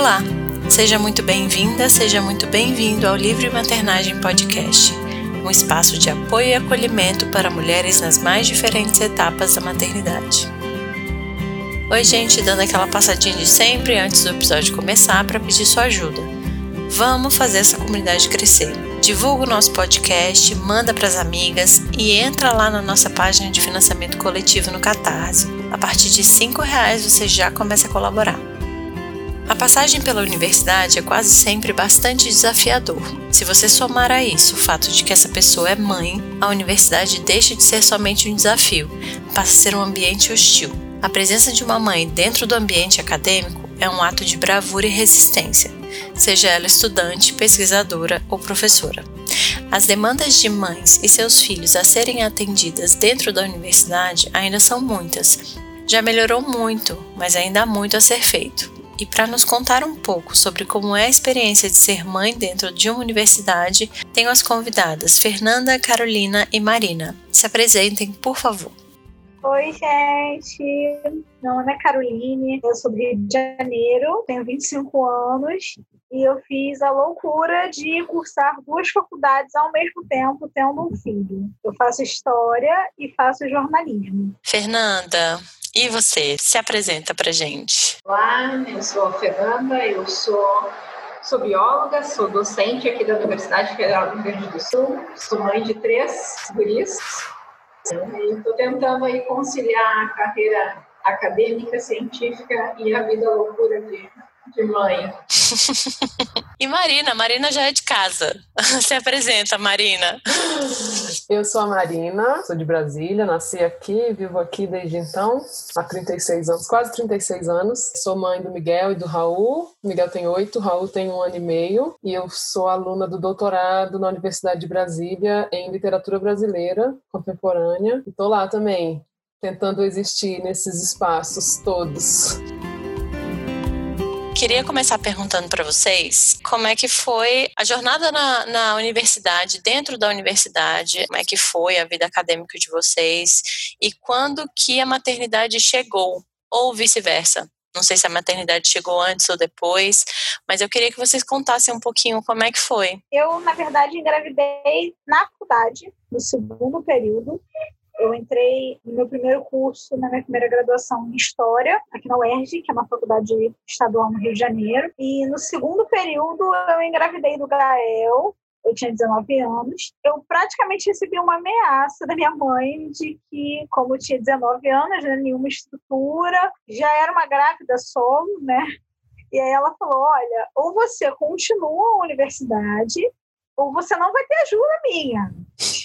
Olá, seja muito bem-vinda, seja muito bem-vindo ao Livre Maternagem Podcast, um espaço de apoio e acolhimento para mulheres nas mais diferentes etapas da maternidade. Oi, gente, dando aquela passadinha de sempre antes do episódio começar para pedir sua ajuda. Vamos fazer essa comunidade crescer. Divulga o nosso podcast, manda para as amigas e entra lá na nossa página de financiamento coletivo no Catarse. A partir de R$ reais você já começa a colaborar. A passagem pela universidade é quase sempre bastante desafiador. Se você somar a isso o fato de que essa pessoa é mãe, a universidade deixa de ser somente um desafio, passa a ser um ambiente hostil. A presença de uma mãe dentro do ambiente acadêmico é um ato de bravura e resistência, seja ela estudante, pesquisadora ou professora. As demandas de mães e seus filhos a serem atendidas dentro da universidade ainda são muitas. Já melhorou muito, mas ainda há muito a ser feito. E para nos contar um pouco sobre como é a experiência de ser mãe dentro de uma universidade, tenho as convidadas Fernanda, Carolina e Marina. Se apresentem, por favor. Oi, gente. Meu nome é Caroline, eu sou do Rio de Janeiro, tenho 25 anos e eu fiz a loucura de cursar duas faculdades ao mesmo tempo, tendo um filho. Eu faço história e faço jornalismo. Fernanda, e você, se apresenta pra gente. Olá, eu sou a Fernanda, eu sou, sou bióloga, sou docente aqui da Universidade Federal do Rio Grande do Sul, sou mãe de três guris. Estou tentando aí conciliar a carreira acadêmica, científica e a vida loucura de de mãe. e Marina, Marina já é de casa. Se apresenta, Marina. Eu sou a Marina, sou de Brasília, nasci aqui, vivo aqui desde então, há 36 anos, quase 36 anos. Sou mãe do Miguel e do Raul. O Miguel tem oito, o Raul tem um ano e meio. E eu sou aluna do doutorado na Universidade de Brasília em literatura brasileira contemporânea. Estou lá também, tentando existir nesses espaços todos. Queria começar perguntando para vocês como é que foi a jornada na, na universidade, dentro da universidade, como é que foi a vida acadêmica de vocês e quando que a maternidade chegou, ou vice-versa. Não sei se a maternidade chegou antes ou depois, mas eu queria que vocês contassem um pouquinho como é que foi. Eu, na verdade, engravidei na faculdade, no segundo período, eu entrei no meu primeiro curso, na minha primeira graduação em História, aqui na UERJ, que é uma faculdade estadual no Rio de Janeiro. E no segundo período, eu engravidei do Gael, eu tinha 19 anos, eu praticamente recebi uma ameaça da minha mãe de que, como eu tinha 19 anos, né, nenhuma estrutura, já era uma grávida solo, né? E aí ela falou: olha, ou você continua a universidade, ou você não vai ter ajuda minha.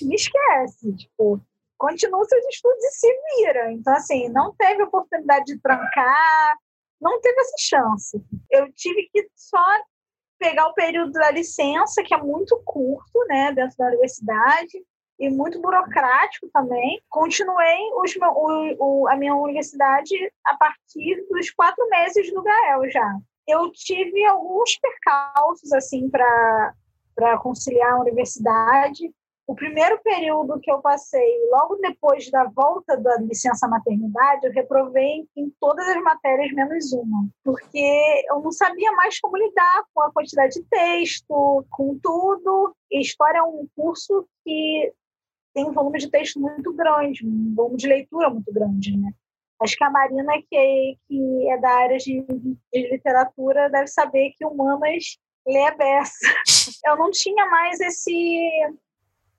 Me esquece. Tipo, continua seus estudos e se vira. Então, assim, não teve oportunidade de trancar, não teve essa chance. Eu tive que só pegar o período da licença, que é muito curto, né, dentro da universidade, e muito burocrático também. Continuei os, o, o, a minha universidade a partir dos quatro meses do Gael já. Eu tive alguns percalços, assim, para conciliar a universidade o primeiro período que eu passei, logo depois da volta da licença maternidade, eu reprovei em todas as matérias menos uma, porque eu não sabia mais como lidar com a quantidade de texto, com tudo. E história é um curso que tem um volume de texto muito grande, um volume de leitura muito grande, né? Acho que a Marina, que é, que é da área de, de literatura, deve saber que humanas lê a beça. Eu não tinha mais esse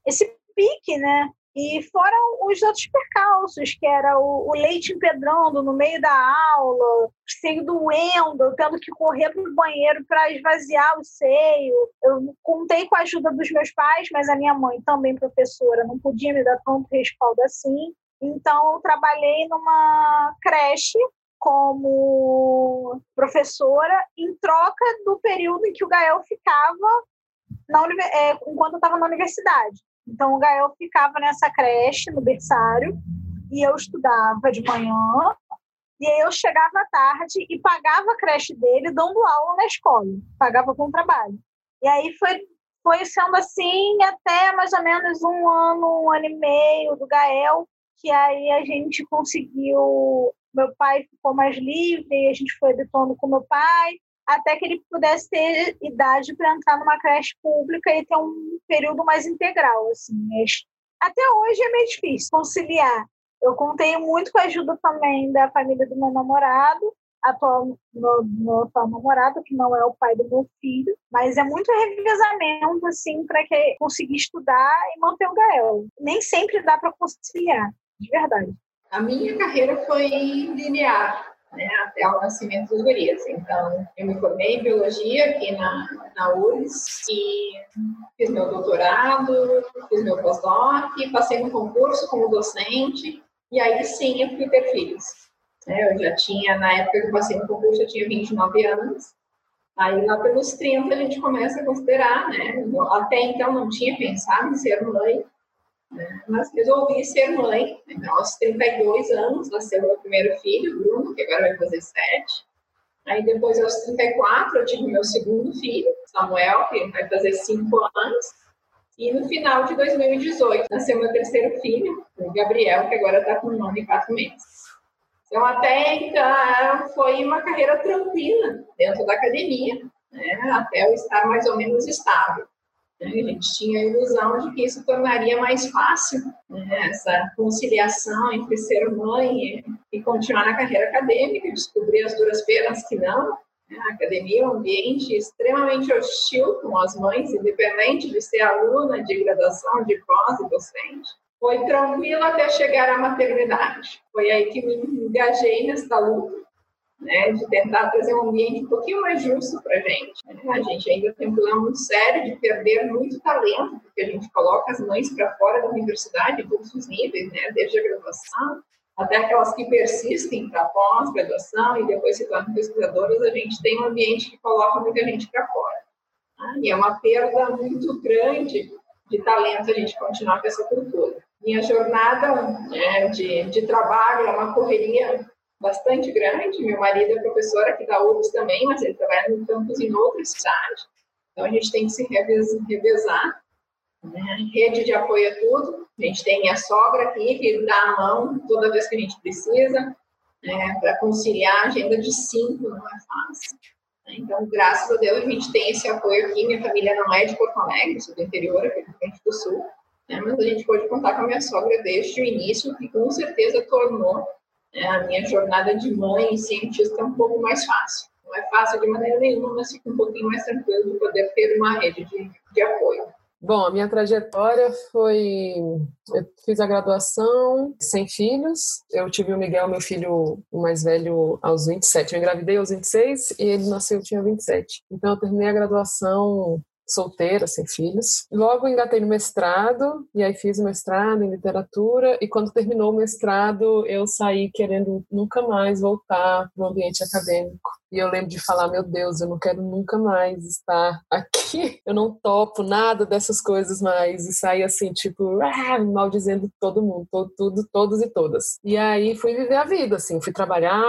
esse pique, né? E fora os outros percalços, que era o, o, leite empedrando no meio da aula, seio doendo, tendo que correr para o banheiro para esvaziar o seio. Eu contei com a ajuda dos meus pais, mas a minha mãe, também professora, não podia me dar tanto respaldo assim. Então, eu trabalhei numa creche como professora em troca do período em que o Gael ficava na, é, enquanto eu estava na universidade. Então, o Gael ficava nessa creche, no berçário, e eu estudava de manhã, e aí eu chegava à tarde e pagava a creche dele dando aula na escola, pagava com trabalho. E aí foi, foi sendo assim até mais ou menos um ano, um ano e meio do Gael, que aí a gente conseguiu. Meu pai ficou mais livre, a gente foi habituando com meu pai, até que ele pudesse ter idade para entrar numa creche pública e ter um período mais integral, assim. Até hoje é meio difícil conciliar. Eu contei muito com a ajuda também da família do meu namorado, atual, meu, meu atual namorado, que não é o pai do meu filho, mas é muito revezamento, assim, para que conseguir estudar e manter o Gael. Nem sempre dá para conciliar, de verdade. A minha carreira foi linear, né, até o nascimento dos gurias. Então, eu me formei em biologia aqui na, na e fiz meu doutorado, fiz meu pós-doc, passei no concurso como docente e aí sim eu fui ter filhos. É, eu já tinha, na época que eu passei no concurso, eu tinha 29 anos. Aí lá pelos 30 a gente começa a considerar, né? Até então não tinha pensado em ser mãe, né? mas resolvi ser mãe. Então, aos 32 anos, nasceu meu primeiro filho, Bruno, que agora vai fazer 7. Aí depois, aos 34, eu tive meu segundo filho, Samuel, que vai fazer 5 anos. E no final de 2018, nasceu meu terceiro filho, o Gabriel, que agora está com um ano e quatro meses. Então, até então, foi uma carreira tranquila dentro da academia, né? até eu estar mais ou menos estável. Né? A gente tinha a ilusão de que isso tornaria mais fácil né? essa conciliação entre ser mãe e continuar na carreira acadêmica, descobrir as duras penas que não. Né? A academia é um ambiente extremamente hostil com as mães, independente de ser aluna de graduação, de pós e docente. Foi tranquilo até chegar à maternidade. Foi aí que me engajei nessa luta, né, de tentar trazer um ambiente um pouquinho mais justo para a gente. Né? A gente ainda tem um problema muito sério de perder muito talento, porque a gente coloca as mães para fora da universidade, em todos os níveis, né, desde a graduação até aquelas que persistem para pós-graduação e depois se tornam pesquisadoras, a gente tem um ambiente que coloca muita gente para fora. Né? E é uma perda muito grande de talento a gente continuar com essa cultura. Minha jornada né, de, de trabalho é uma correria bastante grande. Meu marido é professor aqui da UFS também, mas ele trabalha no campus em outra cidade. Então a gente tem que se revezar. Né? Rede de apoio a tudo. A gente tem minha sogra aqui que dá a mão toda vez que a gente precisa. Né? Para conciliar a agenda de cinco não é fácil. Então, graças a Deus, a gente tem esse apoio aqui. Minha família não é de Porto Alegre, sou do interior, aqui do do Sul. Né? Mas a gente pode contar com a minha sogra desde o início, que com certeza tornou né, a minha jornada de mãe e cientista um pouco mais fácil. Não é fácil de maneira nenhuma, mas fica um pouquinho mais tranquilo de poder ter uma rede de, de apoio. Bom, a minha trajetória foi. Eu fiz a graduação sem filhos. Eu tive o Miguel, meu filho mais velho, aos 27. Eu engravidei aos 26 e ele nasceu, tinha 27. Então, eu terminei a graduação solteira, sem filhos. Logo engatei no mestrado, e aí fiz o mestrado em literatura, e quando terminou o mestrado, eu saí querendo nunca mais voltar para o ambiente acadêmico. E eu lembro de falar, meu Deus, eu não quero nunca mais estar aqui. Eu não topo nada dessas coisas mais. E sair assim, tipo, ah, maldizendo todo mundo, todo, tudo, todos e todas. E aí fui viver a vida, assim, fui trabalhar,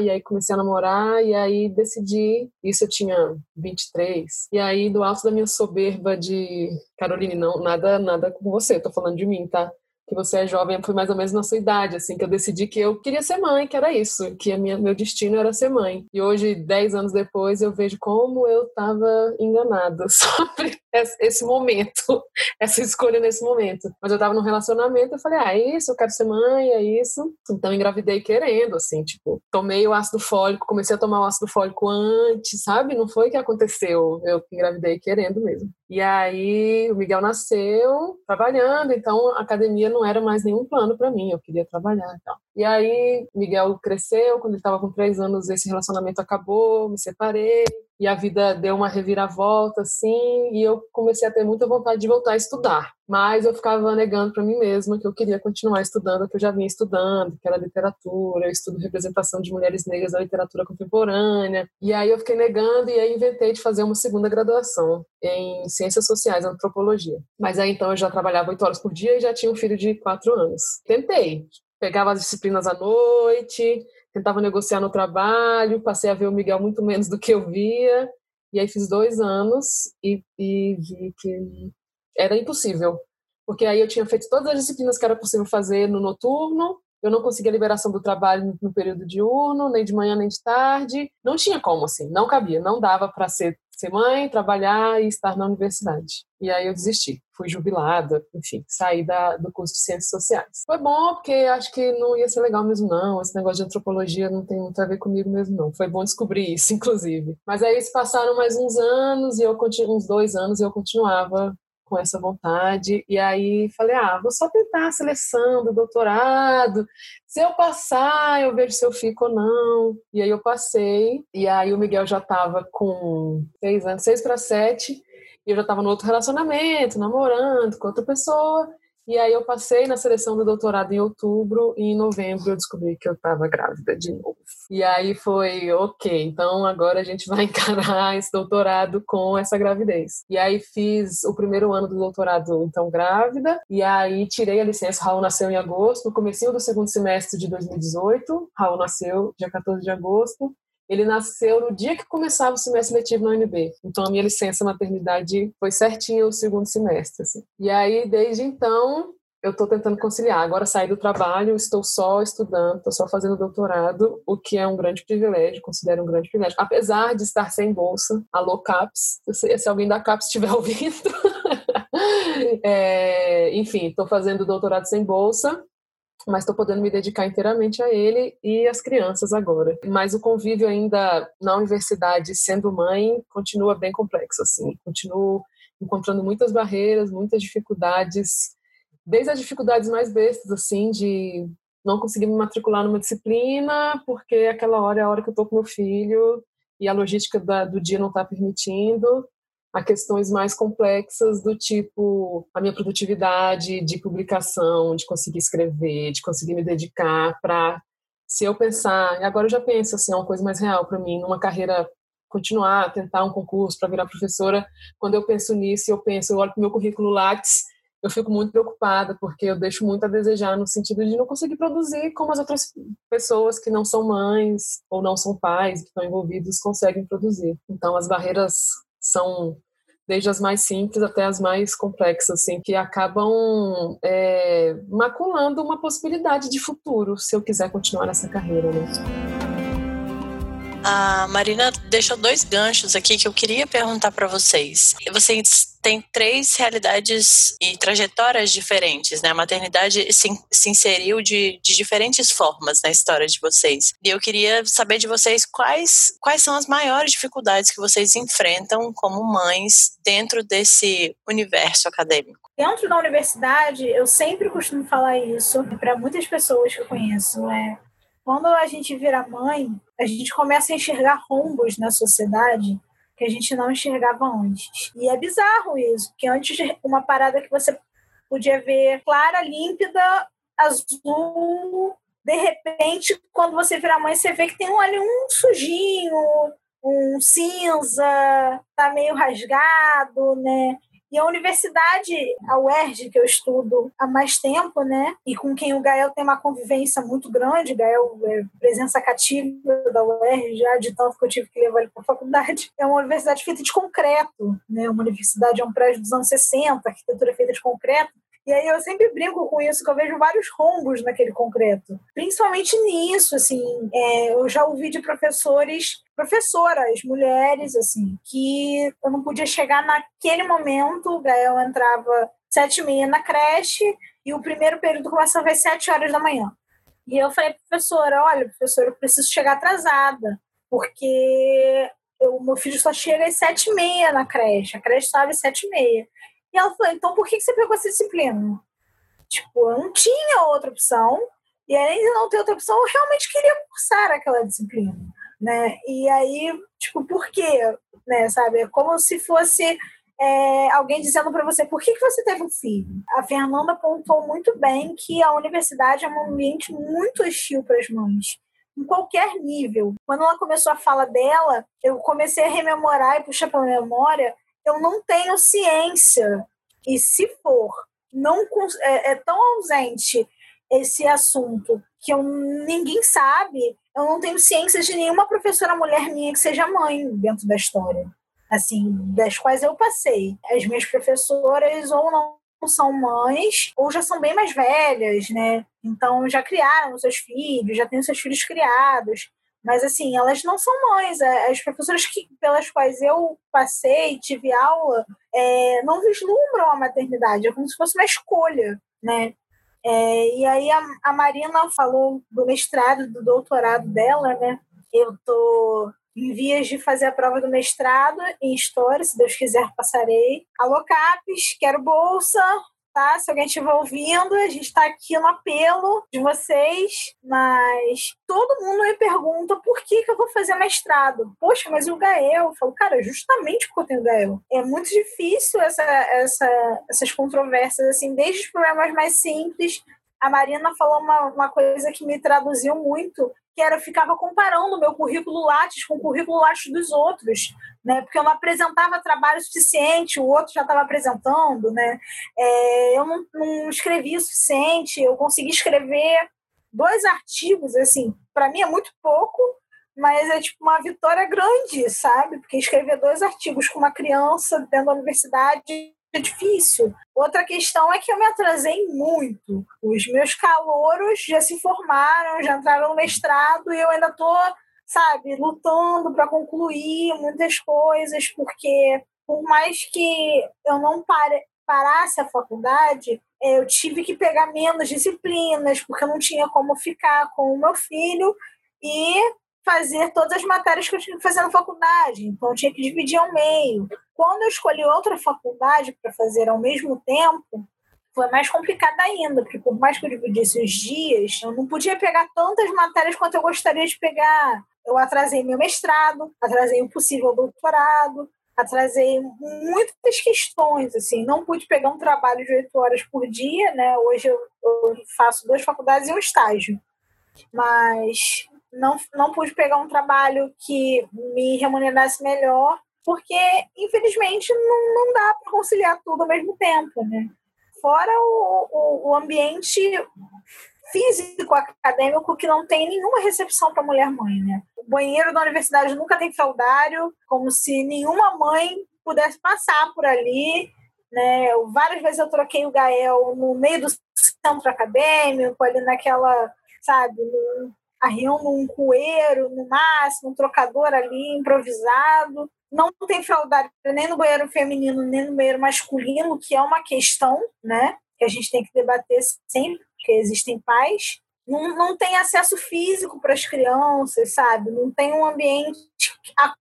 e aí comecei a namorar, e aí decidi, isso eu tinha 23. E aí, do alto da minha soberba de Caroline, não, nada, nada com você, eu tô falando de mim, tá? Que você é jovem, foi mais ou menos na sua idade, assim, que eu decidi que eu queria ser mãe, que era isso, que a minha, meu destino era ser mãe. E hoje, dez anos depois, eu vejo como eu estava enganada sobre esse momento, essa escolha nesse momento. Mas eu estava num relacionamento, eu falei, ah, é isso, eu quero ser mãe, é isso. Então, engravidei querendo, assim, tipo, tomei o ácido fólico, comecei a tomar o ácido fólico antes, sabe? Não foi que aconteceu, eu engravidei querendo mesmo. E aí o Miguel nasceu trabalhando, então a academia não era mais nenhum plano para mim, eu queria trabalhar então. E aí Miguel cresceu, quando ele estava com três anos esse relacionamento acabou, me separei e a vida deu uma reviravolta assim e eu comecei a ter muita vontade de voltar a estudar. Mas eu ficava negando para mim mesma que eu queria continuar estudando que eu já vinha estudando que era literatura eu estudo representação de mulheres negras na literatura contemporânea. E aí eu fiquei negando e aí inventei de fazer uma segunda graduação em ciências sociais antropologia. Mas aí então eu já trabalhava oito horas por dia e já tinha um filho de quatro anos. Tentei pegava as disciplinas à noite tentava negociar no trabalho, passei a ver o Miguel muito menos do que eu via, e aí fiz dois anos e, e vi que era impossível, porque aí eu tinha feito todas as disciplinas que era possível fazer no noturno, eu não conseguia liberação do trabalho no período diurno, nem de manhã nem de tarde. Não tinha como, assim, não cabia, não dava para ser, ser mãe, trabalhar e estar na universidade. E aí eu desisti, fui jubilada, enfim, saí da, do curso de Ciências Sociais. Foi bom, porque acho que não ia ser legal mesmo, não. Esse negócio de antropologia não tem muito a ver comigo mesmo, não. Foi bom descobrir isso, inclusive. Mas aí se passaram mais uns anos, e eu uns dois anos, e eu continuava com essa vontade. E aí falei: ah, vou só tentar a seleção do doutorado. Se eu passar, eu vejo se eu fico ou não. E aí eu passei. E aí o Miguel já estava com seis anos, seis para sete. E eu já estava no outro relacionamento, namorando com outra pessoa. E aí eu passei na seleção do doutorado em outubro e em novembro eu descobri que eu estava grávida de novo. E aí foi, ok, então agora a gente vai encarar esse doutorado com essa gravidez. E aí fiz o primeiro ano do doutorado, então grávida, e aí tirei a licença, Raul nasceu em agosto, no comecinho do segundo semestre de 2018, Raul nasceu dia 14 de agosto, ele nasceu no dia que começava o semestre letivo na UNB. Então a minha licença maternidade foi certinho o segundo semestre. Assim. E aí, desde então, eu estou tentando conciliar. Agora saí do trabalho, estou só estudando, estou só fazendo doutorado, o que é um grande privilégio, considero um grande privilégio. Apesar de estar sem bolsa, alô CAPS, se alguém da CAPS estiver ouvindo. é, enfim, estou fazendo doutorado sem bolsa, mas estou podendo me dedicar inteiramente a ele e às crianças agora. Mas o convívio ainda na universidade, sendo mãe, continua bem complexo, assim. Continuo encontrando muitas barreiras, muitas dificuldades, desde as dificuldades mais bestas, assim, de não conseguir me matricular numa disciplina, porque aquela hora é a hora que eu estou com meu filho e a logística da, do dia não está permitindo, a questões mais complexas do tipo a minha produtividade de publicação, de conseguir escrever, de conseguir me dedicar para se eu pensar, agora eu já penso assim, é uma coisa mais real para mim, numa carreira continuar, tentar um concurso para virar professora, quando eu penso nisso, eu penso, eu olho para o meu currículo Lattes, eu fico muito preocupada, porque eu deixo muito a desejar no sentido de não conseguir produzir como as outras pessoas que não são mães ou não são pais, que estão envolvidos, conseguem produzir. Então, as barreiras são desde as mais simples até as mais complexas, assim, que acabam é, maculando uma possibilidade de futuro, se eu quiser continuar nessa carreira, né? A Marina deixou dois ganchos aqui que eu queria perguntar para vocês. Vocês têm três realidades e trajetórias diferentes, né? A maternidade se, se inseriu de, de diferentes formas na história de vocês. E eu queria saber de vocês quais, quais são as maiores dificuldades que vocês enfrentam como mães dentro desse universo acadêmico. Dentro da universidade, eu sempre costumo falar isso para muitas pessoas que eu conheço. É, quando a gente vira mãe, a gente começa a enxergar rombos na sociedade que a gente não enxergava antes. E é bizarro isso, porque antes uma parada que você podia ver clara, límpida, azul, de repente, quando você vira mãe, você vê que tem ali um sujinho, um cinza, tá meio rasgado, né? E a universidade, a UERJ, que eu estudo há mais tempo, né? E com quem o Gael tem uma convivência muito grande, Gael é presença cativa da UERJ, já de tanto que eu tive que levar ele para a faculdade. É uma universidade feita de concreto, né? Uma universidade, é um prédio dos anos 60, arquitetura feita de concreto. E aí eu sempre brinco com isso, que eu vejo vários rombos naquele concreto. Principalmente nisso, assim, é, eu já ouvi de professores, professoras, mulheres, assim, que eu não podia chegar naquele momento, o Gael entrava sete e meia na creche e o primeiro período começava às sete horas da manhã. E eu falei, professora, olha, professora, eu preciso chegar atrasada, porque o meu filho só chega às sete e meia na creche, a creche estava às sete e meia. E ela falou: então por que você pegou essa disciplina? Tipo, eu não tinha outra opção. E além de não ter outra opção, eu realmente queria cursar aquela disciplina, né? E aí, tipo, por quê? Né, sabe? É como se fosse é, alguém dizendo para você por que, que você teve um filho. A Fernanda apontou muito bem que a universidade é um ambiente muito hostil para as mães, em qualquer nível. Quando ela começou a fala dela, eu comecei a rememorar e puxar para a memória eu não tenho ciência. E se for, não é, é tão ausente esse assunto que eu, ninguém sabe, eu não tenho ciência de nenhuma professora mulher minha que seja mãe dentro da história. Assim, das quais eu passei. As minhas professoras ou não são mães ou já são bem mais velhas, né? Então já criaram seus filhos, já têm seus filhos criados. Mas assim, elas não são mães. As professoras que, pelas quais eu passei, tive aula, é, não vislumbram a maternidade. É como se fosse uma escolha, né? É, e aí a, a Marina falou do mestrado, do doutorado dela, né? Eu tô em vias de fazer a prova do mestrado em História, se Deus quiser, passarei. Alô, CAPES, quero bolsa, tá? Se alguém estiver ouvindo, a gente está aqui no apelo de vocês, mas todo mundo me pergunta por que, que eu vou fazer mestrado. Poxa, mas o Gael? Eu falo, cara, justamente porque eu tenho Gael. É muito difícil essa, essa, essas controvérsias, assim, desde os problemas mais simples. A Marina falou uma, uma coisa que me traduziu muito, que era ficava comparando o meu currículo Lattes com o currículo Lattes dos outros, né? Porque eu não apresentava trabalho suficiente, o outro já estava apresentando, né? É, eu não, não escrevi o suficiente, eu consegui escrever dois artigos, assim, para mim é muito pouco, mas é tipo uma vitória grande, sabe? Porque escrever dois artigos com uma criança dentro da universidade é difícil. Outra questão é que eu me atrasei muito. Os meus calouros já se formaram, já entraram no mestrado e eu ainda estou, sabe, lutando para concluir muitas coisas, porque por mais que eu não pare, parasse a faculdade, é, eu tive que pegar menos disciplinas, porque eu não tinha como ficar com o meu filho e fazer todas as matérias que eu tinha que fazer na faculdade. Então, eu tinha que dividir ao meio. Quando eu escolhi outra faculdade para fazer ao mesmo tempo, foi mais complicado ainda, porque por mais que eu dividisse os dias, eu não podia pegar tantas matérias quanto eu gostaria de pegar. Eu atrasei meu mestrado, atrasei o possível doutorado, atrasei muitas questões, assim, não pude pegar um trabalho de oito horas por dia, né? Hoje eu, eu faço duas faculdades e um estágio. Mas não, não pude pegar um trabalho que me remunerasse melhor, porque, infelizmente, não, não dá para conciliar tudo ao mesmo tempo, né? Fora o, o, o ambiente físico acadêmico que não tem nenhuma recepção para mulher mãe, né? O banheiro da universidade nunca tem fraldário, como se nenhuma mãe pudesse passar por ali, né? Várias vezes eu troquei o Gael no meio do centro acadêmico, ali naquela, sabe, arriam num cueiro, no máximo, um trocador ali improvisado. Não tem fraldário nem no banheiro feminino, nem no banheiro masculino, que é uma questão, né? Que a gente tem que debater sempre, porque existem pais. Não, não tem acesso físico para as crianças, sabe? Não tem um ambiente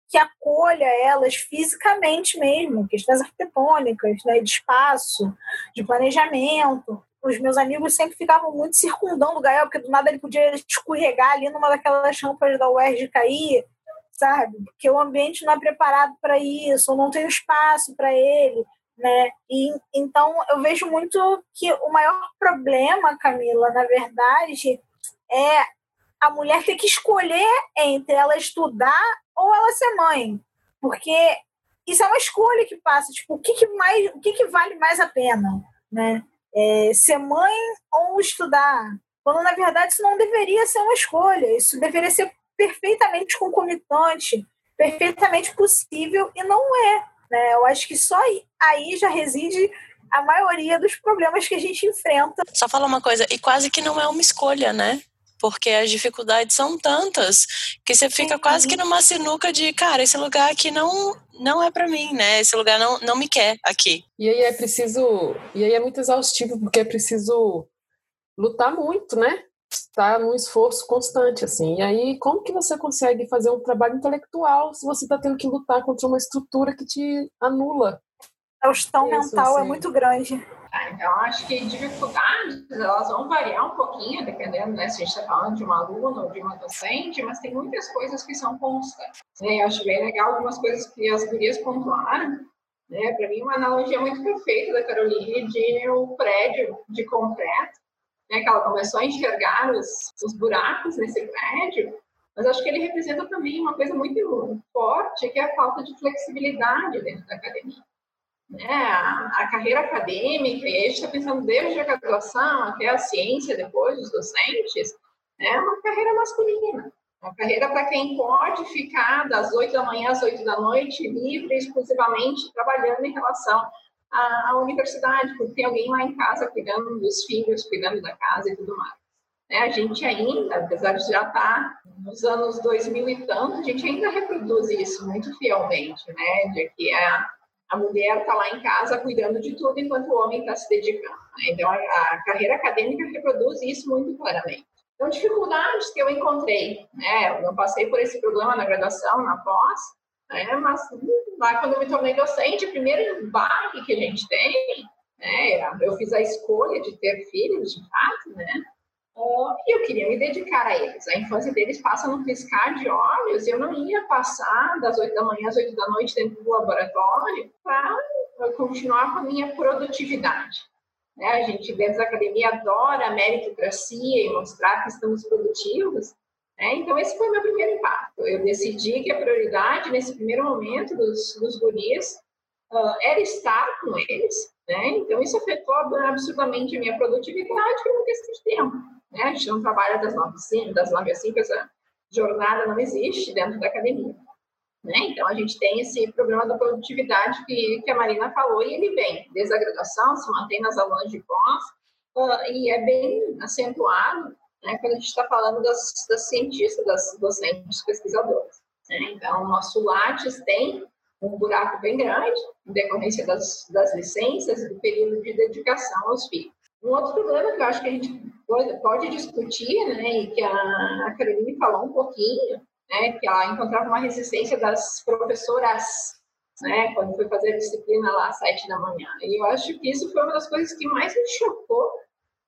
que acolha elas fisicamente mesmo, questões arquitetônicas, né, de espaço, de planejamento os meus amigos sempre ficavam muito circundando o Gael, porque do nada ele podia escorregar ali numa daquelas rampas da UERJ cair, sabe? Porque o ambiente não é preparado para isso, ou não tem espaço para ele, né? E, então eu vejo muito que o maior problema, Camila, na verdade, é a mulher ter que escolher entre ela estudar ou ela ser mãe. Porque isso é uma escolha que passa, tipo, o que, que mais, o que, que vale mais a pena, né? É, ser mãe ou estudar. Quando, na verdade, isso não deveria ser uma escolha, isso deveria ser perfeitamente concomitante, perfeitamente possível, e não é. Né? Eu acho que só aí já reside a maioria dos problemas que a gente enfrenta. Só falar uma coisa, e quase que não é uma escolha, né? porque as dificuldades são tantas que você fica Sim. quase que numa sinuca de, cara, esse lugar aqui não não é para mim, né? Esse lugar não, não me quer aqui. E aí é preciso, e aí é muito exaustivo porque é preciso lutar muito, né? Está num esforço constante assim. E aí como que você consegue fazer um trabalho intelectual se você está tendo que lutar contra uma estrutura que te anula? A exaustão mental é assim. é muito grande. Tá, então, acho que dificuldades elas vão variar um pouquinho, dependendo né, se a gente está falando de uma aluna ou de uma docente, mas tem muitas coisas que são constantes. Né? Eu acho bem legal algumas coisas que as gurias pontuaram. Né? Para mim, uma analogia muito perfeita da Caroline de um prédio de concreto, né, que ela começou a enxergar os, os buracos nesse prédio, mas acho que ele representa também uma coisa muito forte, que é a falta de flexibilidade dentro da academia né, a, carreira acadêmica, e a gente está pensando desde a graduação até a ciência, depois, os docentes, é uma carreira masculina. Uma carreira para quem pode ficar das 8 da manhã às 8 da noite, livre, exclusivamente trabalhando em relação a, universidade, porque tem alguém lá em casa cuidando dos filhos, cuidando da casa e tudo mais. É, a gente ainda, apesar de já estar tá nos anos 2000 e tanto, a gente ainda reproduz isso muito fielmente, né? De que a, a mulher está lá em casa cuidando de tudo enquanto o homem está se dedicando. Né? Então, a, a, carreira acadêmica reproduz isso muito claramente. Então, dificuldades que eu encontrei, né? Eu não passei por esse problema na graduação, na pós, né? mas lá quando eu me tornei docente, o primeiro embarque que a gente tem, né? Eu fiz a escolha de ter filhos, de fato, né? E eu queria me dedicar a eles. A infância deles passa num piscar de olhos, eu não ia passar das oito da manhã às oito da noite dentro do laboratório para continuar com a minha produtividade. Né? A gente, dentro da academia, adora a meritocracia e mostrar que estamos produtivos. Né? Então, esse foi o meu primeiro impacto. Eu decidi que a prioridade, nesse primeiro momento dos, dos guris, uh, era estar com eles. Né? Então, isso afetou absurdamente a minha produtividade por uma questão de tempo. Né? A gente não trabalha das 9 às 5, das 9 às 5, essa jornada não existe dentro da academia. Né? Então, a gente tem esse problema da produtividade que, que a Marina falou, e ele vem desde a graduação, se mantém nas aulas de pós, uh, e é bem acentuado né, quando a gente está falando das, das cientistas, das docentes, pesquisadoras. Né? Então, o nosso Lattes tem um buraco bem grande, em decorrência das, das licenças e do período de dedicação aos filhos. Um outro problema que eu acho que a gente pode, pode discutir, né, e que a, a Caroline falou um pouquinho, né, que ela encontrava uma resistência das professoras, né, quando foi fazer a disciplina lá às sete da manhã. E eu acho que isso foi uma das coisas que mais me chocou,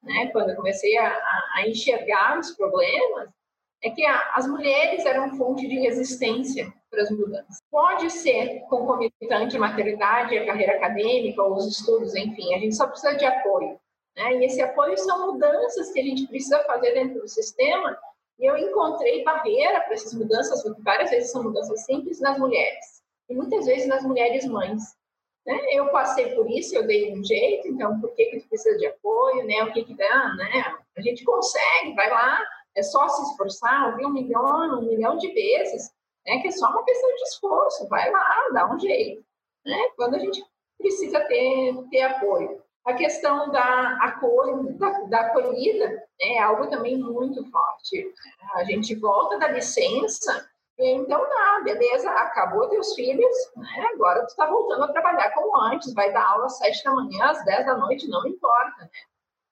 né, quando eu comecei a, a enxergar os problemas, é que a, as mulheres eram fonte de resistência para as mudanças. Pode ser concomitante a maternidade, a carreira acadêmica, ou os estudos, enfim, a gente só precisa de apoio. Né? E esse apoio são mudanças que a gente precisa fazer dentro do sistema. E eu encontrei barreira para essas mudanças, porque várias vezes são mudanças simples nas mulheres, e muitas vezes nas mulheres mães. Né? Eu passei por isso, eu dei um jeito, então por que, que tu precisa de apoio, né? O que que dá, né? A gente consegue, vai lá, é só se esforçar, ouvir um milhão, um milhão de vezes, né? Que é só uma questão de esforço, vai lá, dá um jeito, né? Quando a gente precisa ter, ter apoio. A questão da, da, da acolhida é algo também muito forte. A gente volta da licença, então, não, beleza, acabou teus filhos, né? agora tu está voltando a trabalhar como antes, vai dar aula às sete da manhã, às dez da noite, não importa, né?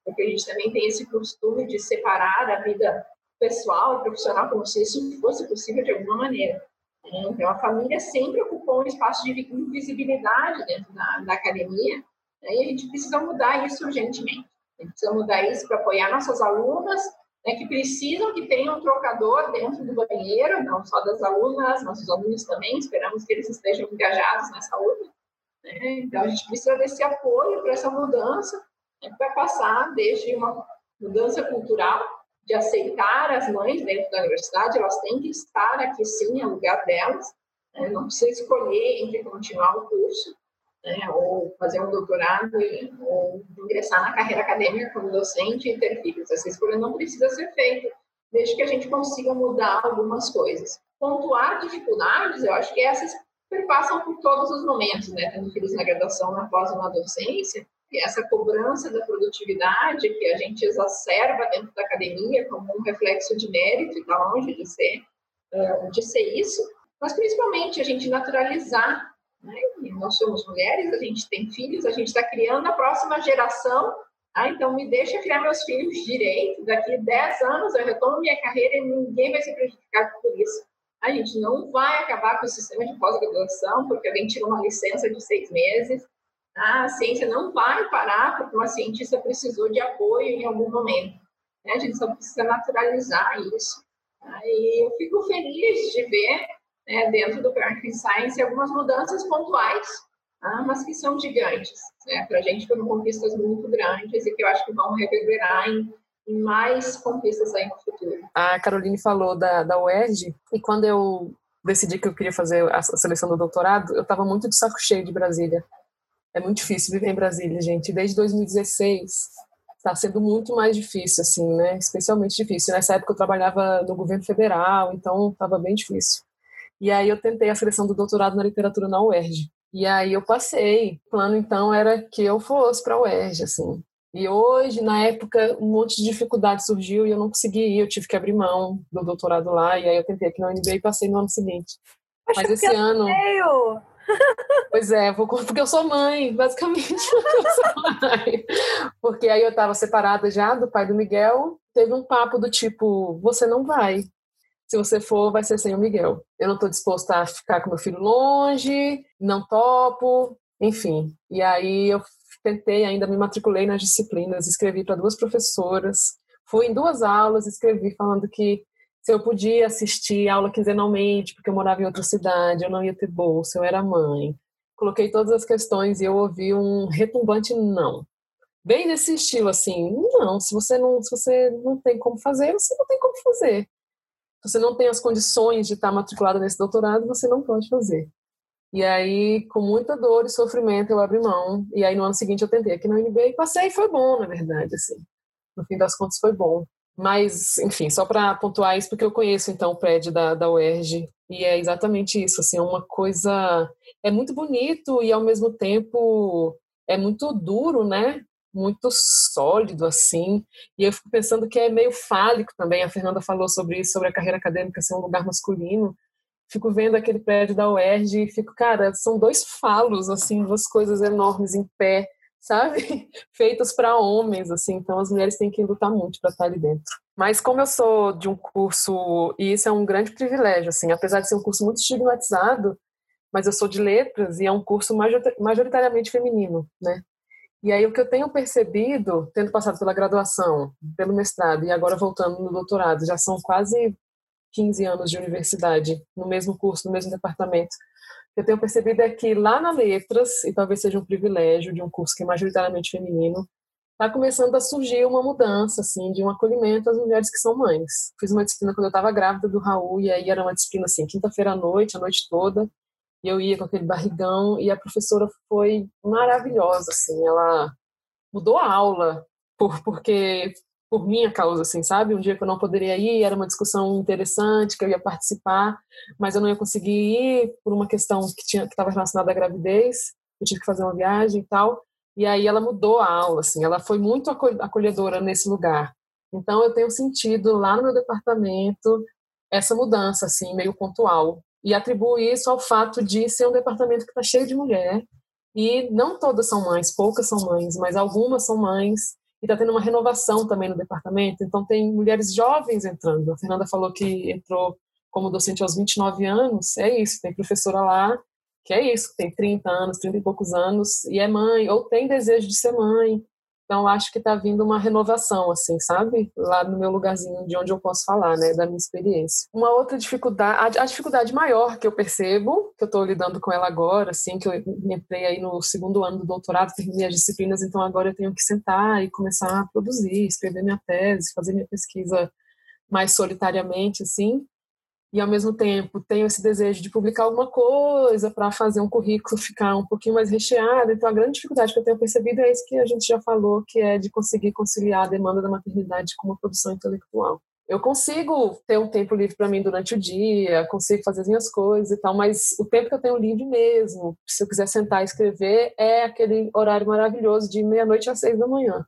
Porque a gente também tem esse costume de separar a vida pessoal e profissional como se isso fosse possível de alguma maneira. Então, a família sempre ocupou um espaço de invisibilidade dentro da, da academia, né? E a gente precisa mudar isso urgentemente. A gente precisa mudar isso para apoiar nossas alunas, né, que precisam que tenham um trocador dentro do banheiro, não só das alunas, nossos alunos também, esperamos que eles estejam engajados nessa luta. Né? Então, a gente precisa desse apoio para essa mudança, né, que vai passar desde uma mudança cultural, de aceitar as mães dentro da universidade, elas têm que estar aqui sim, é lugar delas, né? não precisa escolher entre continuar o curso, né, ou fazer um doutorado, ou ingressar na carreira acadêmica como docente e ter filhos. Essa escolha não precisa ser feita, desde que a gente consiga mudar algumas coisas. Pontuar dificuldades, eu acho que essas perpassam por todos os momentos, né? Tendo filhos na graduação, na pós ou na docência, e essa cobrança da produtividade que a gente exacerba dentro da academia como um reflexo de mérito, está longe de ser, de ser isso, mas principalmente a gente naturalizar né? nós somos mulheres, a gente tem filhos, a gente está criando a próxima geração. Ah, então, me deixa criar meus filhos direito. Daqui 10 anos eu retomo minha carreira e ninguém vai ser prejudicado por isso. A gente não vai acabar com o sistema de pós-graduação porque alguém tirou uma licença de seis meses. A ciência não vai parar porque uma cientista precisou de apoio em algum momento. Né? A gente só precisa naturalizar isso. E eu fico feliz de ver né, dentro do Parenting Science algumas mudanças pontuais, ah, mas que são gigantes. Né? Para a gente foram conquistas muito grandes e que eu acho que vão reverberar em, em mais conquistas aí no futuro. A Caroline falou da, da UERJ e quando eu decidi que eu queria fazer a seleção do doutorado, eu estava muito de saco cheio de Brasília. É muito difícil viver em Brasília, gente. Desde 2016 está sendo muito mais difícil, assim, né? Especialmente difícil. Nessa época eu trabalhava no governo federal, então estava bem difícil. E aí eu tentei a seleção do doutorado na literatura na UERJ. E aí eu passei. O plano então era que eu fosse para a UERJ, assim. E hoje, na época, um monte de dificuldade surgiu e eu não consegui ir, eu tive que abrir mão do doutorado lá, e aí eu tentei aqui no UNB e passei no ano seguinte. Mas esse ano. Meio. Pois é, porque eu sou mãe, basicamente. eu sou mãe. Porque aí eu estava separada já do pai do Miguel. Teve um papo do tipo: você não vai. Se você for, vai ser sem o Miguel. Eu não estou disposta a ficar com meu filho longe, não topo, enfim. E aí eu tentei, ainda me matriculei nas disciplinas, escrevi para duas professoras, fui em duas aulas, escrevi falando que se eu podia assistir aula quinzenalmente, porque eu morava em outra cidade, eu não ia ter bolsa, eu era mãe. Coloquei todas as questões e eu ouvi um retumbante não. Bem nesse estilo assim, não, se você não, se você não tem como fazer, você não tem como fazer. Você não tem as condições de estar matriculada nesse doutorado, você não pode fazer. E aí, com muita dor e sofrimento, eu abri mão. E aí, no ano seguinte, eu tentei aqui no UNB e passei e foi bom, na verdade, assim. No fim das contas, foi bom. Mas, enfim, só para pontuar isso, porque eu conheço, então, o prédio da, da UERJ. E é exatamente isso, assim, é uma coisa... É muito bonito e, ao mesmo tempo, é muito duro, né? Muito sólido, assim. E eu fico pensando que é meio fálico também. A Fernanda falou sobre isso, sobre a carreira acadêmica ser um lugar masculino fico vendo aquele prédio da UERJ e fico, cara, são dois falos, assim, duas coisas enormes em pé, sabe? Feitas para homens, assim, então as mulheres têm que lutar muito para estar ali dentro. Mas como eu sou de um curso, e isso é um grande privilégio, assim, apesar de ser um curso muito estigmatizado, mas eu sou de letras e é um curso majoritariamente feminino, né? E aí o que eu tenho percebido, tendo passado pela graduação, pelo mestrado e agora voltando no doutorado, já são quase 15 anos de universidade, no mesmo curso, no mesmo departamento, eu tenho percebido é que lá na Letras, e talvez seja um privilégio de um curso que é majoritariamente feminino, está começando a surgir uma mudança, assim, de um acolhimento às mulheres que são mães. Fiz uma disciplina quando eu estava grávida do Raul, e aí era uma disciplina, assim, quinta-feira à noite, a noite toda, e eu ia com aquele barrigão, e a professora foi maravilhosa, assim, ela mudou a aula, por, porque por minha causa, assim, sabe? Um dia que eu não poderia ir, era uma discussão interessante, que eu ia participar, mas eu não ia conseguir ir por uma questão que tinha que estava relacionada à gravidez, eu tive que fazer uma viagem e tal, e aí ela mudou a aula, assim, ela foi muito acolhedora nesse lugar. Então eu tenho sentido lá no meu departamento essa mudança, assim, meio pontual, e atribuo isso ao fato de ser um departamento que está cheio de mulher, e não todas são mães, poucas são mães, mas algumas são mães, e está tendo uma renovação também no departamento. Então, tem mulheres jovens entrando. A Fernanda falou que entrou como docente aos 29 anos. É isso, tem professora lá que é isso, tem 30 anos, 30 e poucos anos, e é mãe, ou tem desejo de ser mãe, então, acho que está vindo uma renovação, assim, sabe? Lá no meu lugarzinho de onde eu posso falar, né? Da minha experiência. Uma outra dificuldade, a, dificuldade maior que eu percebo, que eu estou lidando com ela agora, assim, que eu entrei aí no segundo ano do doutorado, terminei as disciplinas, então agora eu tenho que sentar e começar a produzir, escrever minha tese, fazer minha pesquisa mais solitariamente, assim e ao mesmo tempo tenho esse desejo de publicar alguma coisa para fazer um currículo ficar um pouquinho mais recheado. Então a grande dificuldade que eu tenho percebido é isso que a gente já falou, que é de conseguir conciliar a demanda da maternidade com uma produção intelectual. Eu consigo ter um tempo livre para mim durante o dia, consigo fazer as minhas coisas e tal, mas o tempo que eu tenho livre mesmo, se eu quiser sentar e escrever, é aquele horário maravilhoso de meia-noite às seis da manhã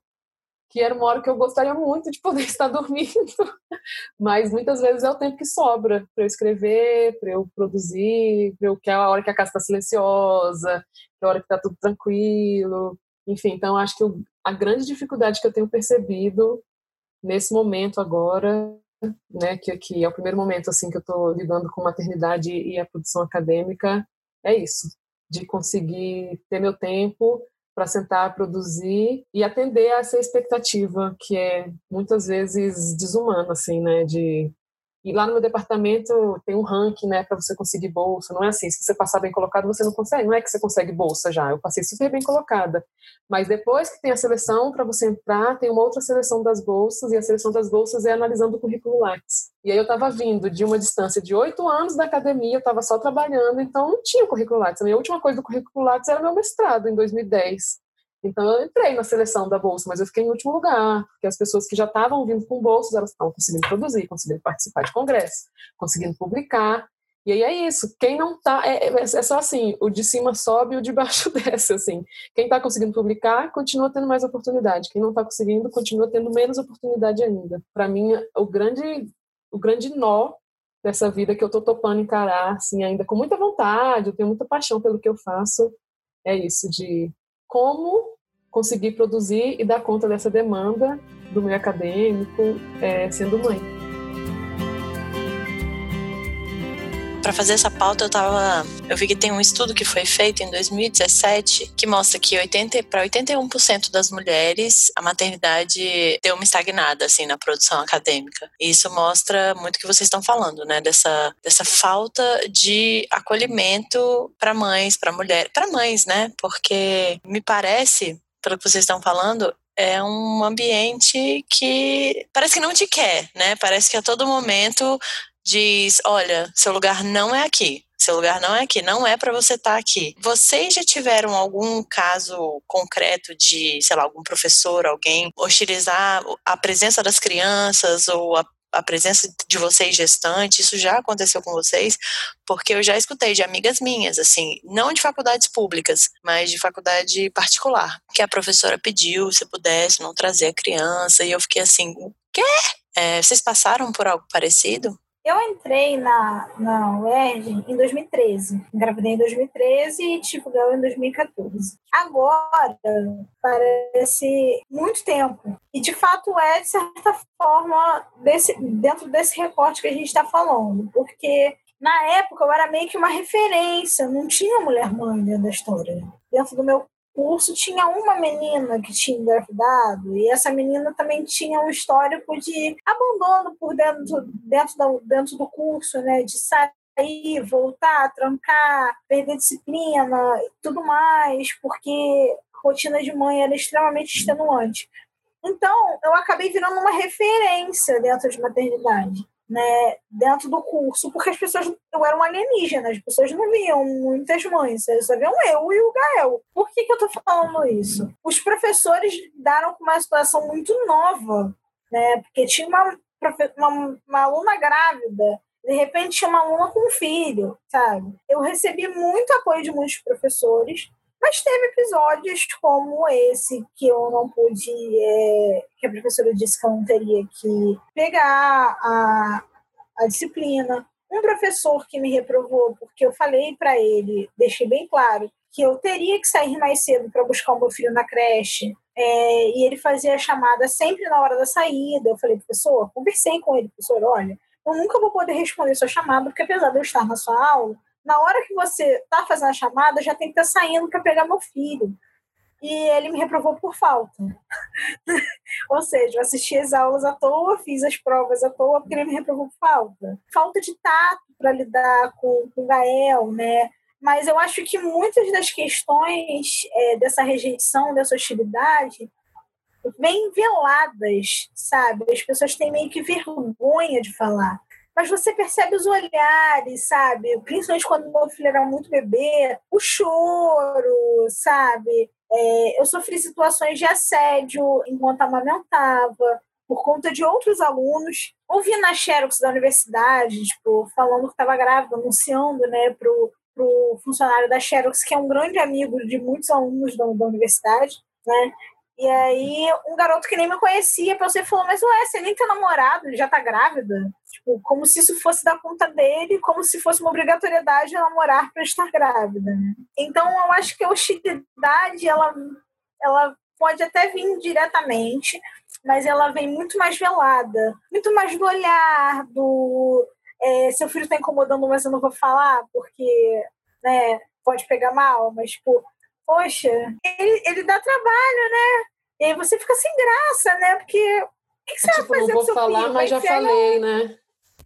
que era uma hora que eu gostaria muito de poder estar dormindo, mas muitas vezes é o tempo que sobra para eu escrever, para eu produzir, para eu que é a hora que a casa está silenciosa, que é a hora que está tudo tranquilo, enfim. Então acho que a grande dificuldade que eu tenho percebido nesse momento agora, né, que, que é o primeiro momento assim que eu estou lidando com maternidade e a produção acadêmica, é isso, de conseguir ter meu tempo para sentar, produzir e atender a essa expectativa que é muitas vezes desumana, assim, né? De e lá no meu departamento tem um ranking, né, para você conseguir bolsa. Não é assim, se você passar bem colocado, você não consegue. Não é que você consegue bolsa já. Eu passei super bem colocada. Mas depois que tem a seleção para você entrar, tem uma outra seleção das bolsas e a seleção das bolsas é analisando o currículo Lattes. E aí eu estava vindo de uma distância de oito anos da academia, eu estava só trabalhando, então não tinha currículo Lattes. A minha última coisa do currículo Lattes era meu mestrado em 2010. Então eu entrei na seleção da bolsa, mas eu fiquei em último lugar, porque as pessoas que já estavam vindo com bolsas, elas estavam conseguindo produzir, conseguindo participar de congresso, conseguindo publicar, E aí é isso, quem não tá, é, é, é só assim, o de cima sobe e o de baixo desce, assim. Quem está conseguindo publicar, continua tendo mais oportunidade. Quem não está conseguindo, continua tendo menos oportunidade ainda. Para mim, o grande, o grande nó dessa vida que eu tô topando encarar, assim, ainda com muita vontade, eu tenho muita paixão pelo que eu faço, é isso, de como conseguir produzir e dar conta dessa demanda do meio acadêmico, é, sendo mãe. Para fazer essa pauta, eu tava. Eu vi que tem um estudo que foi feito em 2017 que mostra que 80 para 81% das mulheres a maternidade deu uma estagnada assim na produção acadêmica. E isso mostra muito o que vocês estão falando, né? Dessa, dessa falta de acolhimento para mães, para mulheres, para mães, né? Porque me parece, pelo que vocês estão falando, é um ambiente que parece que não te quer, né? Parece que a todo momento diz: olha, seu lugar não é aqui. Seu lugar não é aqui, não é para você estar tá aqui. Vocês já tiveram algum caso concreto de, sei lá, algum professor, alguém hostilizar a presença das crianças ou a a presença de vocês gestantes, isso já aconteceu com vocês? Porque eu já escutei de amigas minhas, assim, não de faculdades públicas, mas de faculdade particular, que a professora pediu se pudesse não trazer a criança, e eu fiquei assim, o quê? É, vocês passaram por algo parecido? Eu entrei na, na UERJ em 2013. Engravidei em 2013 e tive Gal em 2014. Agora, parece muito tempo. E, de fato, é, de certa forma, desse, dentro desse recorte que a gente está falando. Porque, na época, eu era meio que uma referência. Não tinha mulher-mãe dentro da história. Dentro do meu curso tinha uma menina que tinha engravidado e essa menina também tinha um histórico de abandono por dentro, dentro, do, dentro do curso, né? De sair, voltar, trancar, perder disciplina e tudo mais, porque a rotina de mãe era extremamente extenuante. Então, eu acabei virando uma referência dentro de maternidade né, dentro do curso, porque as pessoas, eu era um alienígena, as pessoas não viam muitas mães, só viam eu e o Gael. Por que, que eu tô falando isso? Os professores daram com uma situação muito nova, né, porque tinha uma, uma, uma aluna grávida, de repente tinha uma aluna com um filho, sabe? Eu recebi muito apoio de muitos professores, mas teve episódios como esse que eu não pude, é, que a professora disse que eu não teria que pegar a, a disciplina. Um professor que me reprovou porque eu falei para ele, deixei bem claro, que eu teria que sair mais cedo para buscar o meu filho na creche. É, e ele fazia a chamada sempre na hora da saída. Eu falei, professor, conversei com ele, professor, olha, eu nunca vou poder responder sua chamada, porque apesar de eu estar na sua aula, na hora que você está fazendo a chamada, já tem que estar tá saindo para pegar meu filho. E ele me reprovou por falta. Ou seja, eu assisti as aulas à toa, fiz as provas à toa, porque ele me reprovou por falta. Falta de tato para lidar com, com o Gael, né? Mas eu acho que muitas das questões é, dessa rejeição, dessa hostilidade, vêm veladas, sabe? As pessoas têm meio que vergonha de falar mas você percebe os olhares, sabe? Principalmente quando meu filho era muito bebê, o choro, sabe? É, eu sofri situações de assédio enquanto amamentava, por conta de outros alunos. Ouvi na Xerox da universidade, tipo, falando que estava grávida, anunciando, né, pro, pro funcionário da Xerox, que é um grande amigo de muitos alunos da, da universidade, né? E aí, um garoto que nem me conhecia, pra você falou, mas ué, você nem tem namorado, ele já tá grávida. Tipo, como se isso fosse da conta dele, como se fosse uma obrigatoriedade namorar para estar grávida, né? Então, eu acho que a hostilidade, ela, ela pode até vir diretamente, mas ela vem muito mais velada, muito mais do olhar, do é, seu filho tá incomodando, mas eu não vou falar, porque, né, pode pegar mal, mas, tipo, poxa, ele, ele dá trabalho, né? E aí você fica sem graça, né? Porque o que, que você tipo, vai fazer não vou falar, filho? mas já falei, né?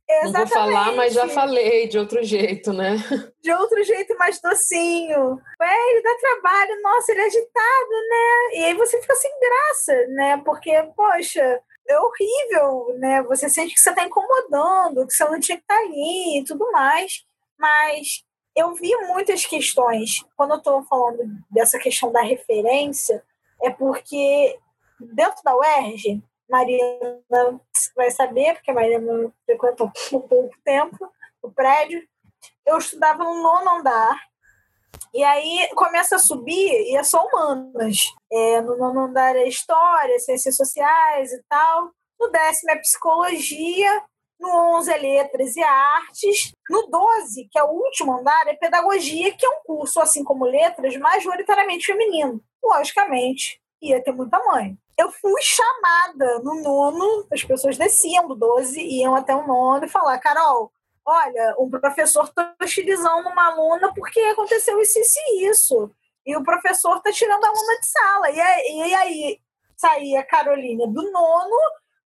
Exatamente. Não vou falar, mas já falei de outro jeito, né? De outro jeito mais docinho. É, ele dá trabalho, nossa, ele é agitado, né? E aí você fica sem graça, né? Porque, poxa, é horrível, né? Você sente que você está incomodando, que você não tinha que estar tá ali e tudo mais. Mas eu vi muitas questões, quando eu estou falando dessa questão da referência, é porque dentro da UERJ, Marina vai saber, porque a Marina frequentou por pouco tempo o prédio, eu estudava no nono andar, e aí começa a subir e é só humanas. É, no nono andar é história, ciências sociais e tal. No décimo é psicologia. No 11 é letras e artes. No 12, que é o último andar, é pedagogia, que é um curso, assim como letras, majoritariamente feminino. Logicamente, ia ter muita mãe. Eu fui chamada no nono, as pessoas desciam do 12, iam até o nono e falar: Carol, olha, um professor está hostilizando uma aluna porque aconteceu isso, isso e isso. E o professor está tirando a aluna de sala. E aí, e aí saía a Carolina do nono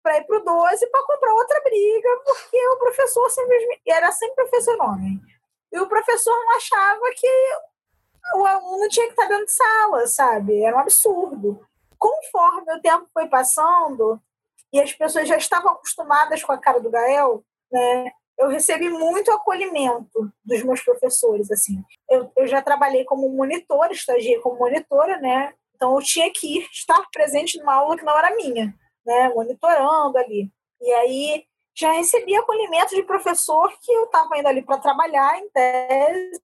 para ir para o 12 para comprar outra briga, porque o professor simplesmente. Era sempre professor homem. E o professor não achava que o aluno tinha que estar dentro de sala, sabe? Era um absurdo. Conforme o tempo foi passando e as pessoas já estavam acostumadas com a cara do Gael, né? eu recebi muito acolhimento dos meus professores, assim. Eu, eu já trabalhei como monitora, estagiei como monitora, né? Então eu tinha que ir, estar presente numa aula que não era minha, né? Monitorando ali. E aí já recebi acolhimento de professor que eu estava indo ali para trabalhar em tese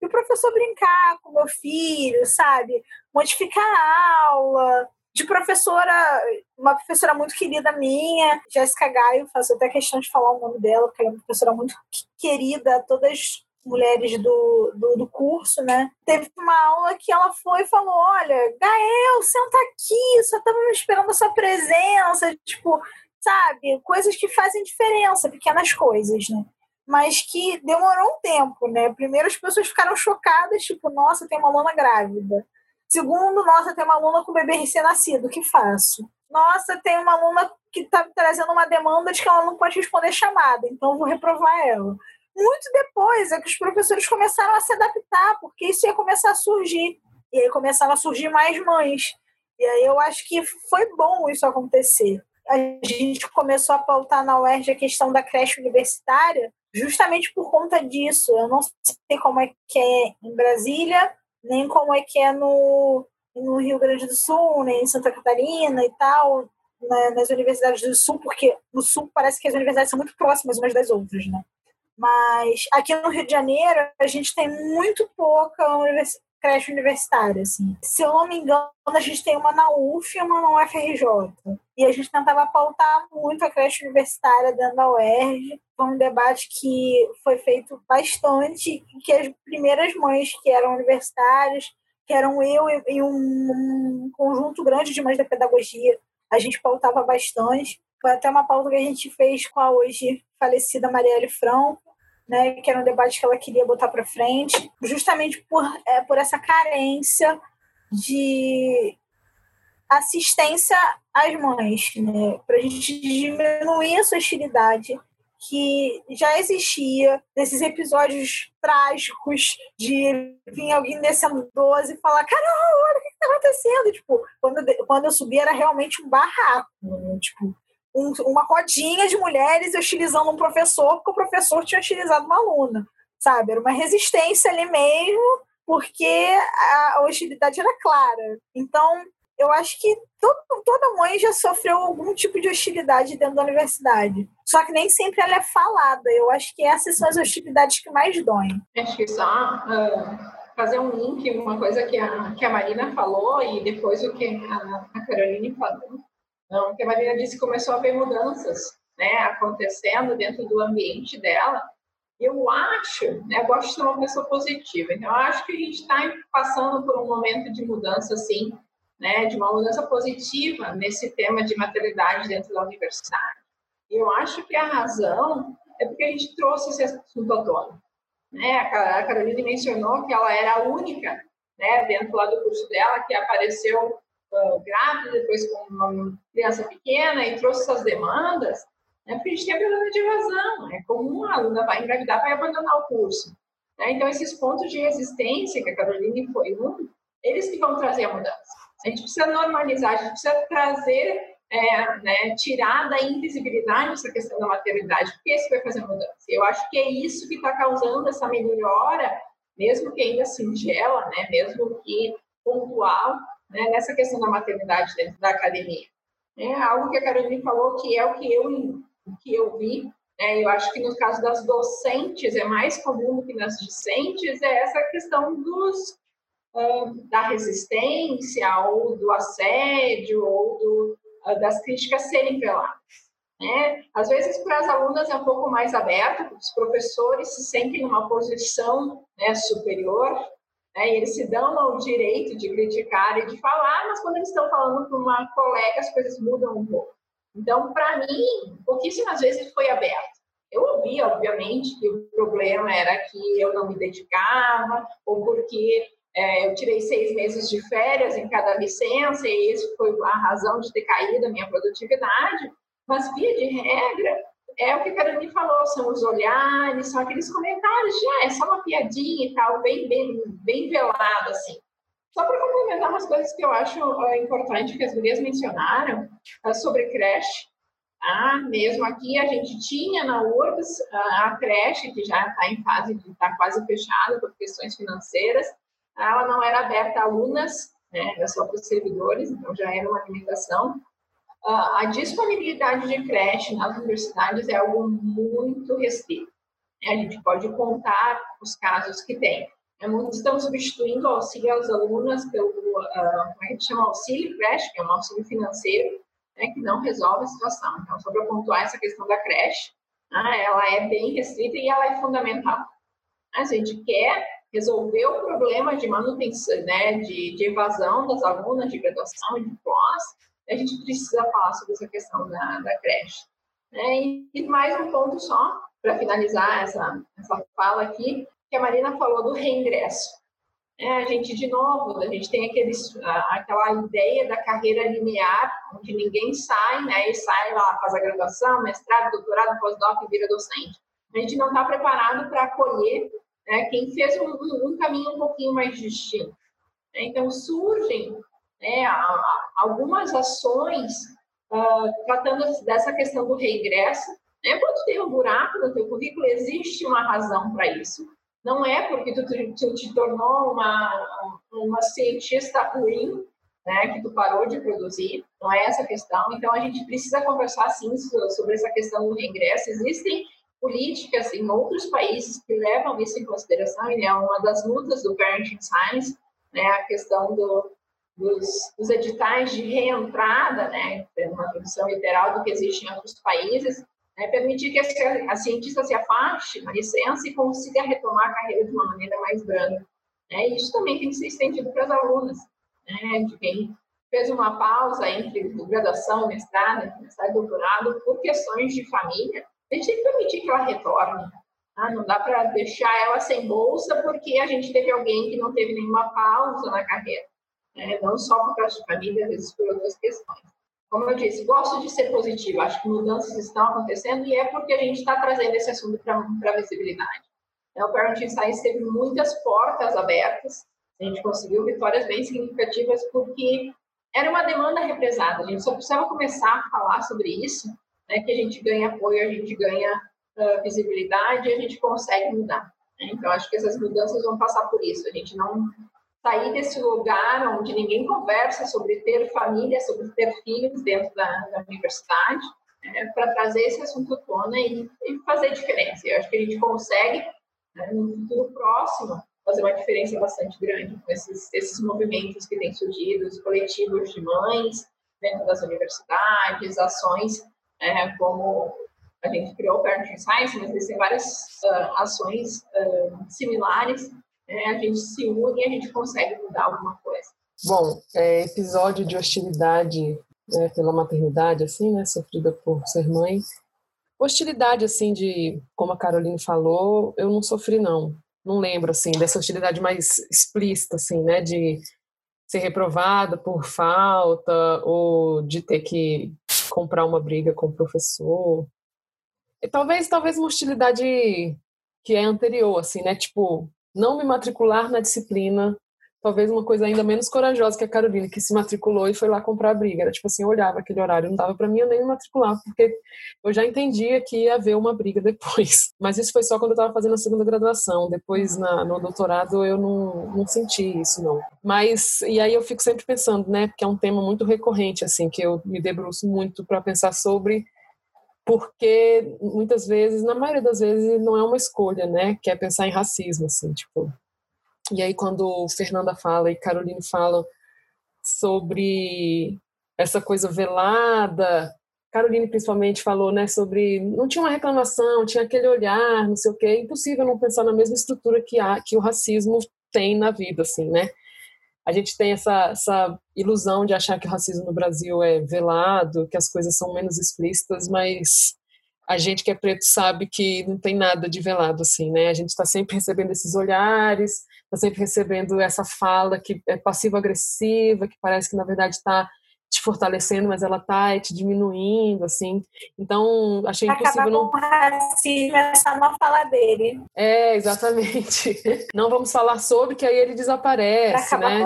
e o professor brincar com meu filho, sabe? Modificar a aula, de professora, uma professora muito querida minha, Jéssica Gaio, faço até questão de falar o nome dela, porque ela é uma professora muito querida todas as mulheres do, do, do, curso, né? Teve uma aula que ela foi e falou: Olha, Gael, senta aqui, só estamos esperando a sua presença. Tipo, sabe? Coisas que fazem diferença, pequenas coisas, né? Mas que demorou um tempo, né? Primeiro as pessoas ficaram chocadas, tipo, nossa, tem uma aluna grávida. Segundo, nossa, tem uma aluna com bebê recém-nascido, o que faço? Nossa, tem uma aluna que está trazendo uma demanda de que ela não pode responder chamada, então vou reprovar ela. Muito depois é que os professores começaram a se adaptar, porque isso ia começar a surgir. E aí começaram a surgir mais mães. E aí eu acho que foi bom isso acontecer. A gente começou a pautar na UERJ a questão da creche universitária justamente por conta disso. Eu não sei como é que é em Brasília, nem como é que é no, no Rio Grande do Sul, nem em Santa Catarina e tal, né, nas universidades do Sul, porque no Sul parece que as universidades são muito próximas umas das outras, né? Mas aqui no Rio de Janeiro, a gente tem muito pouca univers... creche universitária, assim. Se eu não me engano, a gente tem uma na UF e uma na UFRJ. E a gente tentava pautar muito a creche universitária dentro da UERJ. Foi um debate que foi feito bastante, que as primeiras mães que eram universitárias, que eram eu e um, conjunto grande de mães da pedagogia, a gente pautava bastante. Foi até uma pauta que a gente fez com a hoje falecida Marielle Franco, né, que era um debate que ela queria botar para frente, justamente por, é, por essa carência de assistência às mães, né? Para a gente diminuir essa hostilidade que já existia nesses episódios trágicos de vir alguém descendo 12 e falar, Carol, olha o que está acontecendo. Tipo, quando, quando eu subi era realmente um barraco, né? tipo, um, uma rodinha de mulheres hostilizando um professor porque o professor tinha hostilizado uma aluna, sabe? Era uma resistência ali mesmo, porque a hostilidade era clara. Então, eu acho que todo, toda mãe já sofreu algum tipo de hostilidade dentro da universidade. Só que nem sempre ela é falada. Eu acho que essas são as hostilidades que mais doem. Acho que só uh, fazer um link, uma coisa que a, que a Marina falou e depois o que a, a Caroline falou. Então, que a Marina disse começou a ver mudanças né, acontecendo dentro do ambiente dela. Eu acho, né, eu gosto de ser uma pessoa positiva, então eu acho que a gente está passando por um momento de mudança, assim, né, de uma mudança positiva nesse tema de maternidade dentro da universidade. E eu acho que a razão é porque a gente trouxe esse assunto à tona. Né? A Carolina mencionou que ela era a única, né, dentro lá do curso dela, que apareceu grávida, depois com uma criança pequena e trouxe essas demandas, né, porque a gente tem problema de evasão. É comum a aluna vai engravidar, vai abandonar o curso. Né? Então, esses pontos de resistência, que a Carolina foi um, eles que vão trazer a mudança. A gente precisa normalizar, a gente precisa trazer, é, né, tirar da invisibilidade essa questão da maternidade, porque isso vai fazer mudança. Eu acho que é isso que está causando essa melhora, mesmo que ainda singela, né, mesmo que pontual, né, nessa questão da maternidade dentro da academia. É algo que a Carolina falou que é o que eu, que eu vi, É, eu acho que no caso das docentes é mais comum do que nas discentes é essa questão dos da resistência ou do assédio ou do, uh, das críticas serem veladas. Né? Às vezes, para as alunas é um pouco mais aberto, os professores se sentem numa posição né, superior, né, eles se dão ao direito de criticar e de falar, mas quando eles estão falando com uma colega, as coisas mudam um pouco. Então, para mim, pouquíssimas vezes foi aberto. Eu ouvi, obviamente, que o problema era que eu não me dedicava, ou porque é, eu tirei seis meses de férias em cada licença, e isso foi a razão de ter caído a minha produtividade. Mas, via de regra, é o que a Carolina falou, são os olhares, são aqueles comentários de, ah, é só uma piadinha e tal, bem, bem, bem velado, assim. Só para complementar umas coisas que eu acho uh, importante que as gurias mencionaram uh, sobre creche. Ah, mesmo aqui a gente tinha na URGS uh, a creche, que já está em fase de estar tá quase fechada por questões financeiras. Ela não era aberta a alunas, né, era só para os servidores, então já era uma limitação. A disponibilidade de creche nas universidades é algo muito restrito. A gente pode contar os casos que tem. É, muitos estão substituindo o auxílio às alunas pelo, uh, como é que chama, auxílio creche, que é um auxílio financeiro, né, que não resolve a situação. Então, só para pontuar essa questão da creche, né, ela é bem restrita e ela é fundamental. A gente quer resolver o problema de manutenção, né, de, de evasão das alunas de graduação e de pós, a gente precisa falar sobre essa questão da, da creche. Né? E, mais um ponto só, para finalizar essa, essa fala aqui, que a Marina falou do reingresso. É, a gente, de novo, a gente tem aqueles, aquela ideia da carreira linear, onde ninguém sai, né, e sai lá, faz a graduação, mestrado, doutorado, pós-doc e vira docente. A gente não está preparado para acolher né, quem fez um, um, caminho um pouquinho mais distinto. Então, surgem né, algumas ações uh, tratando dessa questão do reingresso. Né? Quando tem um buraco no teu currículo, existe uma razão para isso. Não é porque tu, tu, te tornou uma, uma cientista ruim, né, que tu parou de produzir, não é essa a questão. Então, a gente precisa conversar, sim, sobre essa questão do reingresso. Existem políticas em outros países que levam isso em consideração, e é uma das lutas do Parenting Science, né, a questão do, dos, dos, editais de reentrada, né, uma tradução literal do que existe em outros países, né, permitir que a, a, cientista se afaste na licença e consiga retomar a carreira de uma maneira mais branda. Né, e isso também tem que ser estendido para as alunas, né, de quem fez uma pausa entre graduação, mestrado, mestrado e doutorado por questões de família, a gente tem que permitir que ela retorne. Tá? Não dá para deixar ela sem bolsa porque a gente teve alguém que não teve nenhuma pausa na carreira né? não só por causa de família, às vezes por outras questões. Como eu disse, gosto de ser positiva, acho que mudanças estão acontecendo e é porque a gente está trazendo esse assunto para a visibilidade. Então, o Parenting Science teve muitas portas abertas, a gente conseguiu vitórias bem significativas porque era uma demanda represada, a gente só precisava começar a falar sobre isso, né, que a gente ganha apoio, a gente ganha uh, visibilidade a gente consegue mudar. Né? Então, acho que essas mudanças vão passar por isso, a gente não sair desse lugar onde ninguém conversa sobre ter família, sobre ter filhos dentro da, da universidade, né, para trazer esse assunto à tona e, e, fazer diferença. Eu acho que a gente consegue, né, no futuro próximo, fazer uma diferença bastante grande com esses, esses movimentos que têm surgido, os coletivos de mães dentro das universidades, ações é, como a gente criou o Parenting Science, mas existem várias uh, ações uh, similares é, a gente se une e a gente consegue mudar alguma coisa. Bom, é, episódio de hostilidade né, pela maternidade, assim, né, sofrida por ser mãe. Hostilidade, assim, de, como a Caroline falou, eu não sofri, não. Não lembro, assim, dessa hostilidade mais explícita, assim, né, de ser reprovada por falta ou de ter que comprar uma briga com o professor. E talvez, talvez uma hostilidade que é anterior, assim, né, tipo, não me matricular na disciplina, talvez uma coisa ainda menos corajosa que a Carolina, que se matriculou e foi lá comprar a briga. Era tipo assim, eu olhava aquele horário, não dava para mim eu nem me matricular, porque eu já entendia que ia haver uma briga depois. Mas isso foi só quando eu estava fazendo a segunda graduação. Depois, na, no doutorado, eu não, não senti isso, não. Mas, e aí eu fico sempre pensando, né, porque é um tema muito recorrente, assim, que eu me debruço muito para pensar sobre porque muitas vezes, na maioria das vezes, não é uma escolha, né? Que é pensar em racismo, assim, tipo. E aí, quando Fernanda fala e Caroline falam sobre essa coisa velada, Caroline principalmente falou, né, sobre não tinha uma reclamação, tinha aquele olhar, não sei o quê, é impossível não pensar na mesma estrutura que há, que o racismo tem na vida, assim, né? A gente tem essa, essa ilusão de achar que o racismo no Brasil é velado, que as coisas são menos explícitas, mas a gente que é preto sabe que não tem nada de velado assim, né? A gente está sempre recebendo esses olhares, está sempre recebendo essa fala que é passivo-agressiva, que parece que na verdade está te fortalecendo, mas ela tá te diminuindo, assim. Então, achei Acaba impossível não. Com racismo, essa não fala dele. É, exatamente. Não vamos falar sobre, que aí ele desaparece, né?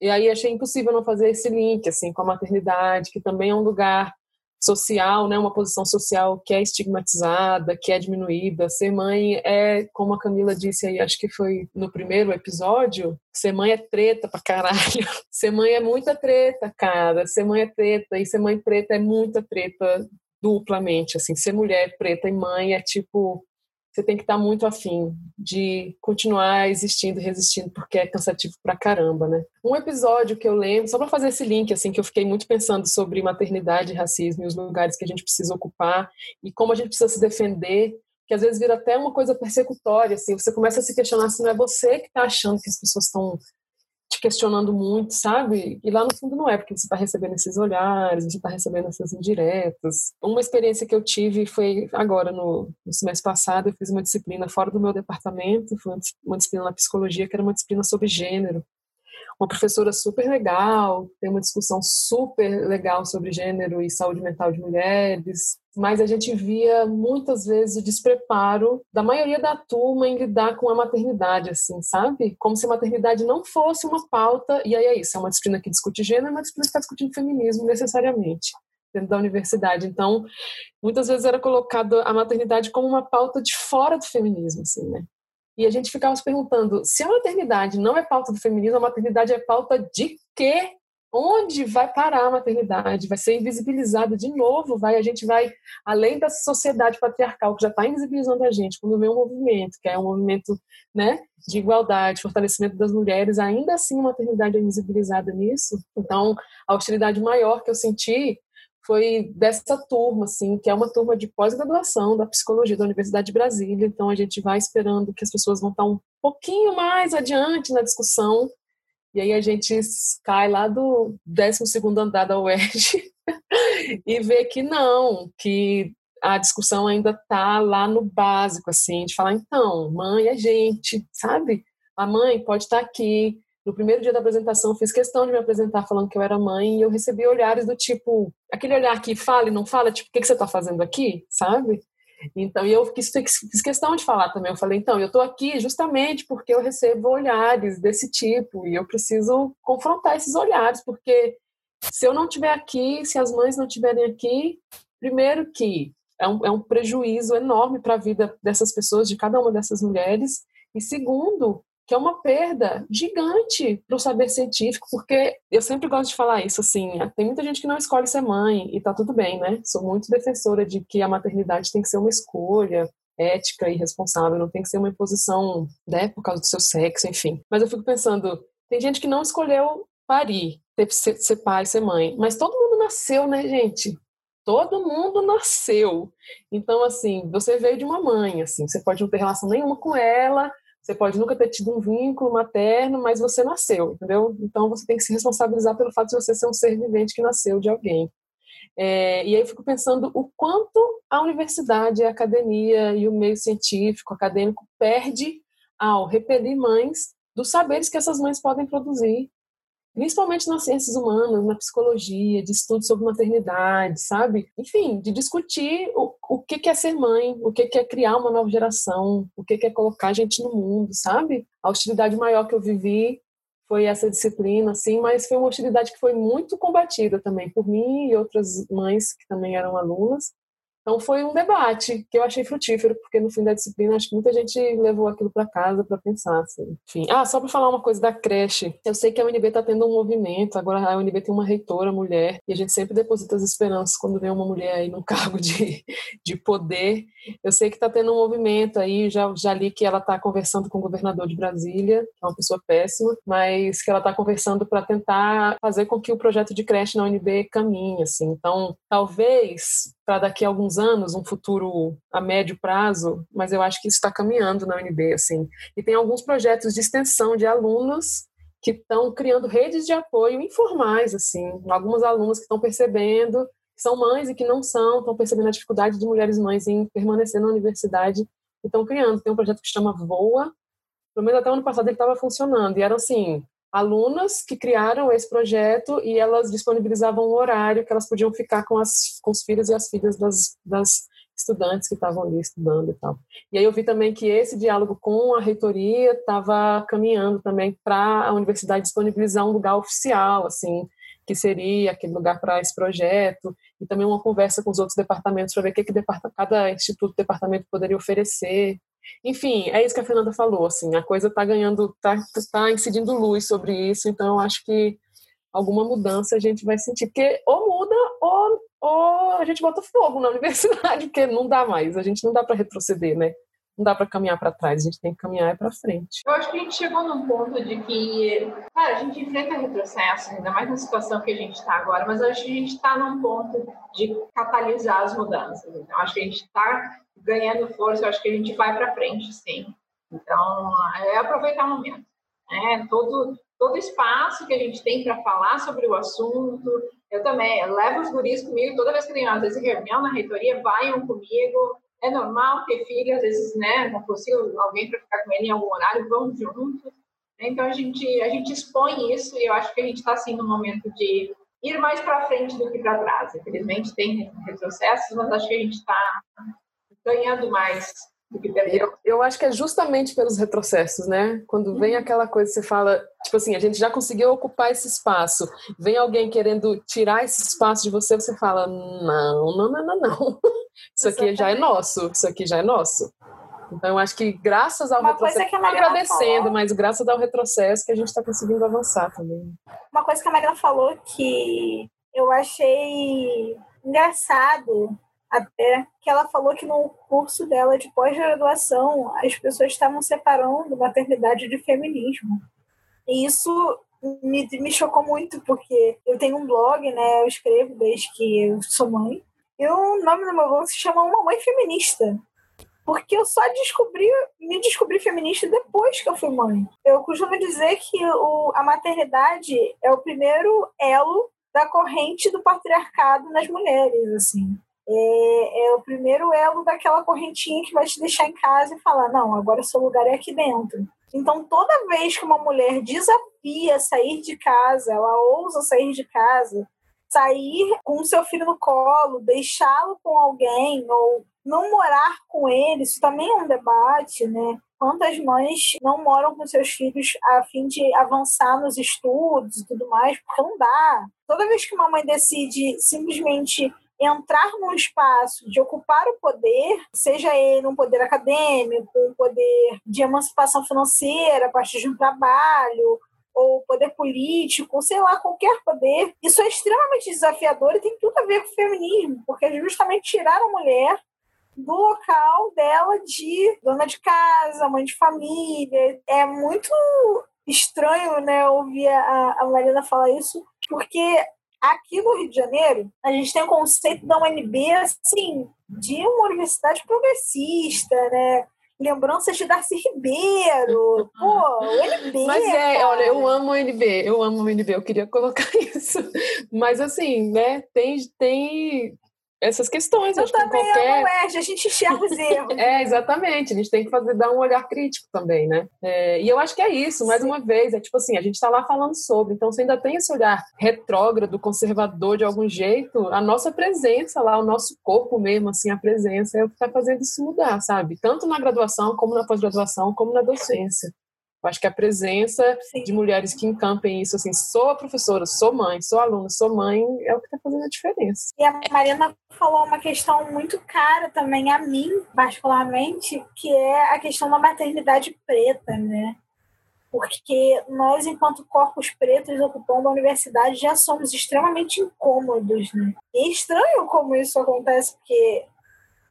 E aí achei impossível não fazer esse link, assim, com a maternidade, que também é um lugar social, né, uma posição social que é estigmatizada, que é diminuída. Ser mãe é, como a Camila disse aí, acho que foi no primeiro episódio, ser mãe é treta pra caralho. Ser mãe é muita treta, cara. Ser mãe é treta e ser mãe preta é muita treta duplamente, assim. Ser mulher preta e mãe é tipo você tem que estar muito afim de continuar existindo resistindo, porque é cansativo pra caramba, né? Um episódio que eu lembro, só para fazer esse link, assim, que eu fiquei muito pensando sobre maternidade e racismo e os lugares que a gente precisa ocupar e como a gente precisa se defender, que às vezes vira até uma coisa persecutória, assim, você começa a se questionar se não é você que está achando que as pessoas estão te questionando muito, sabe? E lá no fundo não é, porque você está recebendo esses olhares, você está recebendo essas indiretas. Uma experiência que eu tive foi agora, no, no semestre passado, eu fiz uma disciplina fora do meu departamento, foi uma disciplina na psicologia, que era uma disciplina sobre gênero uma professora super legal, tem uma discussão super legal sobre gênero e saúde mental de mulheres, mas a gente via muitas vezes o despreparo da maioria da turma em lidar com a maternidade, assim, sabe? Como se a maternidade não fosse uma pauta, e aí é isso, é uma disciplina que discute gênero, é uma disciplina que está discutindo feminismo necessariamente dentro da universidade. Então, muitas vezes era colocado a maternidade como uma pauta de fora do feminismo, assim, né? E a gente ficava se perguntando: se a maternidade não é pauta do feminismo, a maternidade é pauta de quê? Onde vai parar a maternidade? Vai ser invisibilizada de novo? Vai a gente vai além da sociedade patriarcal que já está invisibilizando a gente, quando vem um movimento que é um movimento, né, de igualdade, fortalecimento das mulheres, ainda assim a maternidade é invisibilizada nisso. Então, a hostilidade maior que eu senti foi dessa turma, assim, que é uma turma de pós-graduação da psicologia da Universidade de Brasília. Então a gente vai esperando que as pessoas vão estar um pouquinho mais adiante na discussão. E aí a gente cai lá do 12 andar da UERJ e vê que não, que a discussão ainda está lá no básico, assim, de falar, então, mãe é gente, sabe? A mãe pode estar aqui, no primeiro dia da apresentação, fiz questão de me apresentar falando que eu era mãe e eu recebi olhares do tipo, aquele olhar que fala e não fala, tipo, o que, que você está fazendo aqui, sabe? Então, e eu fiz, fiz questão de falar também. Eu falei, então, eu estou aqui justamente porque eu recebo olhares desse tipo e eu preciso confrontar esses olhares, porque se eu não estiver aqui, se as mães não estiverem aqui, primeiro que é um, é um prejuízo enorme para a vida dessas pessoas, de cada uma dessas mulheres, e segundo, que é uma perda gigante para o saber científico, porque eu sempre gosto de falar isso, assim, tem muita gente que não escolhe ser mãe, e tá tudo bem, né? Sou muito defensora de que a maternidade tem que ser uma escolha ética e responsável, não tem que ser uma imposição, né, por causa do seu sexo, enfim. Mas eu fico pensando, tem gente que não escolheu parir, ter, ser, ser pai, ser mãe, mas todo mundo nasceu, né, gente? todo mundo nasceu. Então, assim, você veio de uma mãe, assim, você pode não ter relação nenhuma com ela, você pode nunca ter tido um vínculo materno, mas você nasceu, entendeu? Então você tem que se responsabilizar pelo fato de você ser um ser vivente que nasceu de alguém. É, e aí eu fico pensando o quanto a universidade, a academia e o meio científico, acadêmico, perde ao repelir mães dos saberes que essas mães podem produzir principalmente nas ciências humanas, na psicologia, de estudo sobre maternidade, sabe? Enfim, de discutir o que é ser mãe, o que é criar uma nova geração, o que é colocar a gente no mundo, sabe? A hostilidade maior que eu vivi foi essa disciplina, assim, mas foi uma hostilidade que foi muito combatida também por mim e outras mães que também eram alunas, Então foi um debate que eu achei frutífero, porque no fim da disciplina acho que muita gente levou aquilo para casa para pensar. Assim. Enfim. Ah, só para falar uma coisa da creche. Eu sei que a UNB está tendo um movimento, agora a UNB tem uma reitora mulher, e a gente sempre deposita as esperanças quando vem uma mulher aí num cargo de, de poder. Eu sei que está tendo um movimento aí, já, já li que ela está conversando com o governador de Brasília, que é uma pessoa péssima, mas que ela está conversando para tentar fazer com que o projeto de creche na UNB caminhe. Assim. Então, talvez para daqui a alguns anos, um futuro a médio prazo, mas eu acho que isso está caminhando na UNB, assim. E tem alguns projetos de extensão de alunos que estão criando redes de apoio informais, assim. Algumas alunas que estão percebendo que são mães e que não são, estão percebendo a dificuldade de mulheres mães em permanecer na universidade e estão criando. Tem um projeto que chama Voa, pelo menos até o ano passado ele estava funcionando, e eram assim, alunas que criaram esse projeto e elas disponibilizavam um horário que elas podiam ficar com, as, com os filhos e as filhas das, das estudantes que estavam ali estudando e tal. E aí eu vi também que esse diálogo com a reitoria estava caminhando também para a universidade disponibilizar um lugar oficial, assim, que seria aquele lugar para esse projeto, e também uma conversa com os outros departamentos para ver o que, que cada instituto, departamento poderia oferecer. Enfim, é isso que a Fernanda falou, assim, a coisa está ganhando, está tá incidindo luz sobre isso, então eu acho que alguma mudança a gente vai sentir, porque ou muda ou, ou a gente bota fogo na universidade, porque não dá mais, a gente não dá para retroceder, né? Não dá para caminhar para trás, a gente tem que caminhar para frente. Eu acho que a gente chegou num ponto de que, cara, a gente enfrenta retrocessos, ainda mais na situação que a gente está agora, mas eu acho que a gente está num ponto de catalisar as mudanças. Então, acho que a gente está ganhando força, eu acho que a gente vai para frente, sim. Então, é aproveitar o momento. Né? Todo, todo espaço que a gente tem para falar sobre o assunto. Eu também levo os guris comigo, toda vez que tem, às vezes, reunião na reitoria, vaiam comigo. É normal ter filho, às vezes, né, não consigo alguém para ficar com ele em algum horário, vamos juntos. Então, a gente, a gente expõe isso e eu acho que a gente está, assim, no momento de ir mais para frente do que para trás. Infelizmente, tem retrocessos, mas acho que a gente está ganhando mais do que perdendo. Eu, eu acho que é justamente pelos retrocessos, né? Quando vem uhum. aquela coisa, você fala, tipo assim, a gente já conseguiu ocupar esse espaço, vem alguém querendo tirar esse espaço de você, você fala, não, não, não, não, não. Isso aqui já é nosso, isso aqui já é nosso. Então, eu acho que graças ao Uma retrocesso, coisa que a agradecendo, falou, mas graças ao retrocesso que a gente está conseguindo avançar também. Uma coisa que a Magna falou que eu achei engraçado até que ela falou que no curso dela de pós-graduação as pessoas estavam separando maternidade de feminismo. E isso me, me chocou muito, porque eu tenho um blog, né? Eu escrevo desde que eu sou mãe. E o nome do meu blog se chama Uma Mãe Feminista. Porque eu só descobri, me descobri feminista depois que eu fui mãe. Eu costumo dizer que o, a maternidade é o primeiro elo da corrente do patriarcado nas mulheres, assim é, é, o primeiro elo daquela correntinha que vai te deixar em casa e falar: não, agora seu lugar é aqui dentro. Então, toda vez que uma mulher desafia sair de casa, ela ousa sair de casa, sair com seu filho no colo, deixá-lo com alguém ou não morar com ele, isso também é um debate, né? Quantas mães não moram com seus filhos a fim de avançar nos estudos e tudo mais, porque não dá. Toda vez que uma mãe decide simplesmente entrar num espaço de ocupar o poder, seja ele um poder acadêmico, um poder de emancipação financeira a partir de um trabalho, ou poder político, sei lá, qualquer poder, isso é extremamente desafiador e tem tudo a ver com o feminismo, porque é justamente tirar a mulher do local dela de dona de casa, mãe de família. É muito estranho, né, ouvir a, a Marina falar isso, porque Aqui no Rio de Janeiro, a gente tem o conceito da UNB, assim, de uma universidade progressista, né? lembranças de Darcy Ribeiro. Pô, UNB. Mas é, cara. olha, eu amo o UNB, eu amo o UNB, eu queria colocar isso. Mas assim, né, tem, tem essas questões. Eu acho também que qualquer... a a gente enxerga os erros. é, exatamente. A gente tem que fazer, dar um olhar crítico também, né? É, e eu acho que é isso, mais Sim. uma vez. É tipo assim, a gente está lá falando sobre. Então, você ainda tem esse olhar retrógrado, conservador de algum jeito, a nossa presença lá, o nosso corpo mesmo, assim, a presença é o que está fazendo isso mudar, sabe? Tanto na graduação, como na pós-graduação, como na docência. Eu acho que a presença Sim. de mulheres que encampem isso, assim, sou a professora, sou mãe, sou aluna, sou mãe, é o que está fazendo a diferença. E a Marina falou uma questão muito cara também a mim, particularmente, que é a questão da maternidade preta, né? Porque nós, enquanto corpos pretos ocupando a universidade, já somos extremamente incômodos, né? E é estranho como isso acontece, porque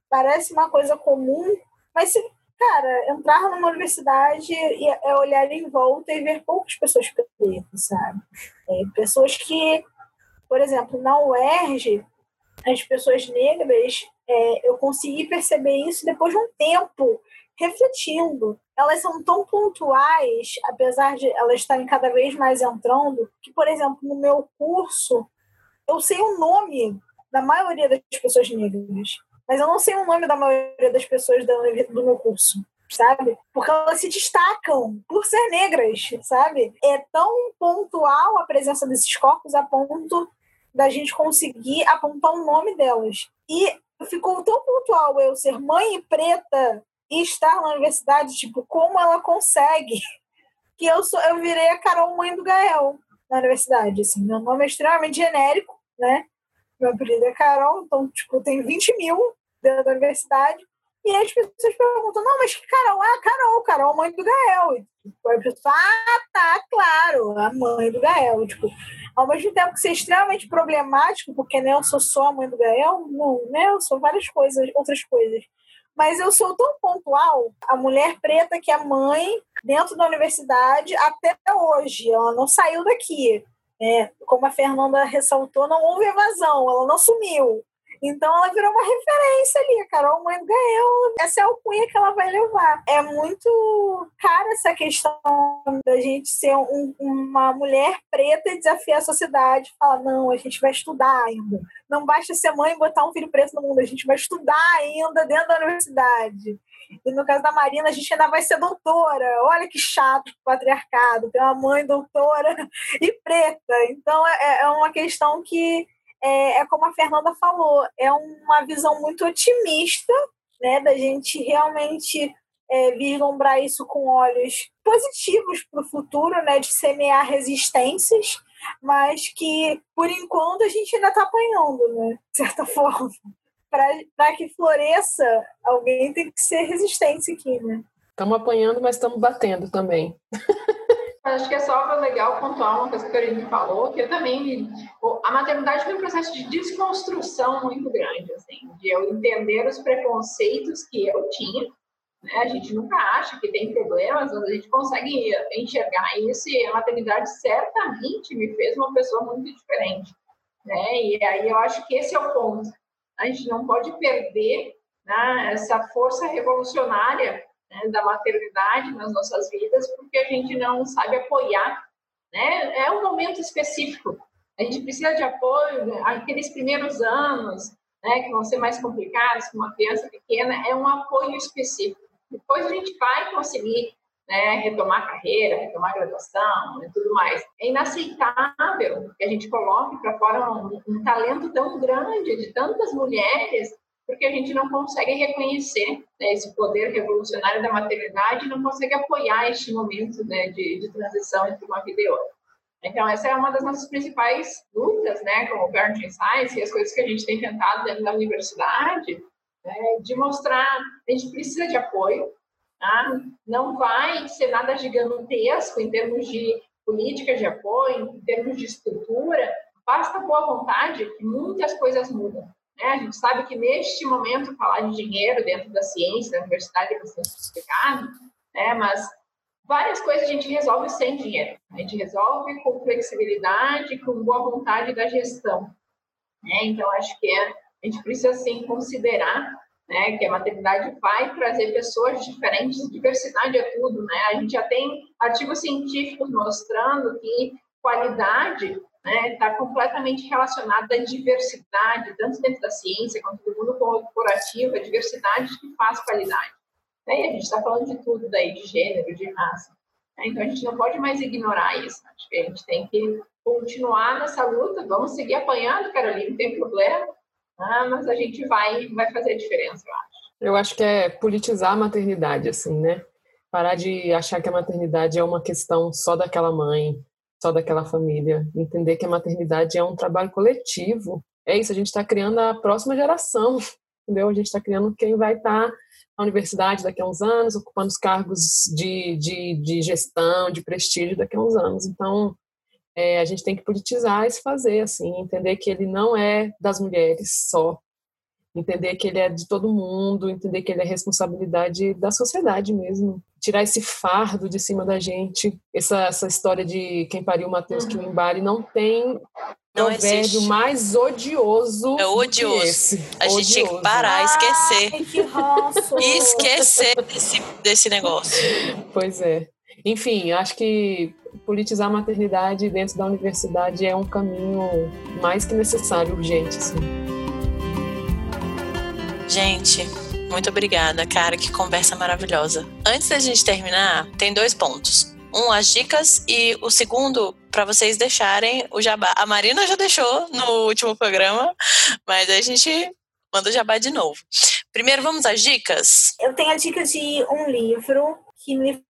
parece uma coisa comum, mas se cara, entrar numa universidade é olhar em volta e ver poucas pessoas pretas, sabe? É, pessoas que, por exemplo, na UERJ, as pessoas negras, é, eu consegui perceber isso depois de um tempo, refletindo. Elas são tão pontuais, apesar de elas estarem cada vez mais entrando, que, por exemplo, no meu curso, eu sei o nome da maioria das pessoas negras mas eu não sei o nome da maioria das pessoas do meu curso, sabe? Porque elas se destacam por ser negras, sabe? É tão pontual a presença desses corpos a ponto da gente conseguir apontar o nome delas. E ficou tão pontual eu ser mãe preta e estar na universidade, tipo, como ela consegue, que eu sou, eu virei a Carol mãe do Gael na universidade, assim. Meu nome é extremamente genérico, né? Meu apelido é Carol, então, tipo, tem 20 mil dentro da universidade. E as pessoas perguntam, não, mas que Carol? Ah, Carol, Carol, mãe do Gael. E, tipo, a pessoa, ah, tá, claro, a mãe do Gael. Tipo, ao mesmo tempo que ser extremamente problemático, porque né, eu sou só a mãe do Gael, não, né? Eu sou várias coisas, outras coisas. Mas eu sou tão pontual, a mulher preta que é mãe dentro da universidade até hoje. Ela não saiu daqui. É, como a Fernanda ressaltou, não houve evasão, ela não sumiu. Então ela virou uma referência ali, a Carol Mãe Gael, essa é a alcunha que ela vai levar. É muito cara essa questão da gente ser um, uma mulher preta e desafiar a sociedade, falar, não, a gente vai estudar ainda. Não basta ser mãe e botar um filho preto no mundo, a gente vai estudar ainda dentro da universidade. E no caso da Marina, a gente ainda vai ser doutora. Olha que chato patriarcado, ter uma mãe doutora e preta. Então é, é uma questão que é, é como a Fernanda falou, é uma visão muito otimista, né, da gente realmente é, vislumbrar isso com olhos positivos para o futuro, né, de semear resistências, mas que, por enquanto, a gente ainda está apanhando, né, de certa forma. Para que floresça, alguém tem que ser resistência aqui, né? Estamos apanhando, mas estamos batendo também. Acho que é só legal pontuar uma coisa que a Karine falou, que eu também. A maternidade foi um processo de desconstrução muito grande, assim, de eu entender os preconceitos que eu tinha. Né? A gente nunca acha que tem problemas, mas a gente consegue enxergar isso e a maternidade certamente me fez uma pessoa muito diferente. Né? E aí eu acho que esse é o ponto. A gente não pode perder né, essa força revolucionária né, da maternidade nas nossas vidas, porque a gente não sabe apoiar. Né? É um momento específico. A gente precisa de apoio, né, aqueles primeiros anos, né, que vão ser mais complicados com uma criança pequena, é um apoio específico. Depois a gente vai conseguir né, retomar carreira, retomar graduação e tudo mais. É inaceitável que a gente coloque para fora um, um talento tão grande de tantas mulheres porque a gente não consegue reconhecer né, esse poder revolucionário da maternidade não consegue apoiar este momento né, de, de, transição entre uma vida e outra. Então, essa é uma das nossas principais lutas, né, como Parenting Science e as coisas que a gente tem tentado dentro da universidade, né, de mostrar a gente precisa de apoio, tá? não vai ser nada gigantesco em termos de política de apoio, em termos de estrutura, basta boa vontade que muitas coisas mudam. Né? A gente sabe que neste momento falar de dinheiro dentro da ciência, da universidade é bastante complicado, né? mas várias coisas a gente resolve sem dinheiro. A gente resolve com flexibilidade, com boa vontade da gestão. Né? Então, acho que é, a gente precisa, sim, considerar né, que a maternidade vai trazer pessoas diferentes, diversidade é tudo. Né? A gente já tem artigos científicos mostrando que qualidade está né, tá completamente relacionada à diversidade, tanto dentro da ciência quanto do mundo corporativo, a diversidade que faz qualidade. Né, e a gente está falando de tudo daí, de gênero, de raça. Né, então a gente não pode mais ignorar isso. Acho que a gente tem que continuar nessa luta, vamos seguir apanhando, Carolina, não tem problema, né, mas a gente vai, vai fazer a diferença, eu acho. Eu acho que é politizar a maternidade, assim, né? parar de achar que a maternidade é uma questão só daquela mãe, só daquela família, entender que a maternidade é um trabalho coletivo. É isso, a gente está criando a próxima geração, entendeu? A gente está criando quem vai estar tá na universidade daqui a uns anos, ocupando os cargos de, de, de gestão, de prestígio daqui a uns anos. Então, é, a gente tem que politizar esse fazer, assim, entender que ele não é das mulheres só, entender que ele é de todo mundo, entender que ele é responsabilidade da sociedade mesmo. Tirar esse fardo de cima da gente, essa, essa história de quem pariu o Matheus uhum. que o embare não tem não provérbio existe. mais odioso. É odioso. Esse. A odioso. gente tinha que parar, esquecer. Ai, esquecer desse, desse negócio. Pois é. Enfim, acho que politizar a maternidade dentro da universidade é um caminho mais que necessário, urgente. Assim. Gente, muito obrigada, cara. Que conversa maravilhosa. Antes da gente terminar, tem dois pontos. Um, as dicas, e o segundo, para vocês deixarem o jabá. A Marina já deixou no último programa, mas a gente manda o jabá de novo. Primeiro, vamos às dicas? Eu tenho a dica de um livro que me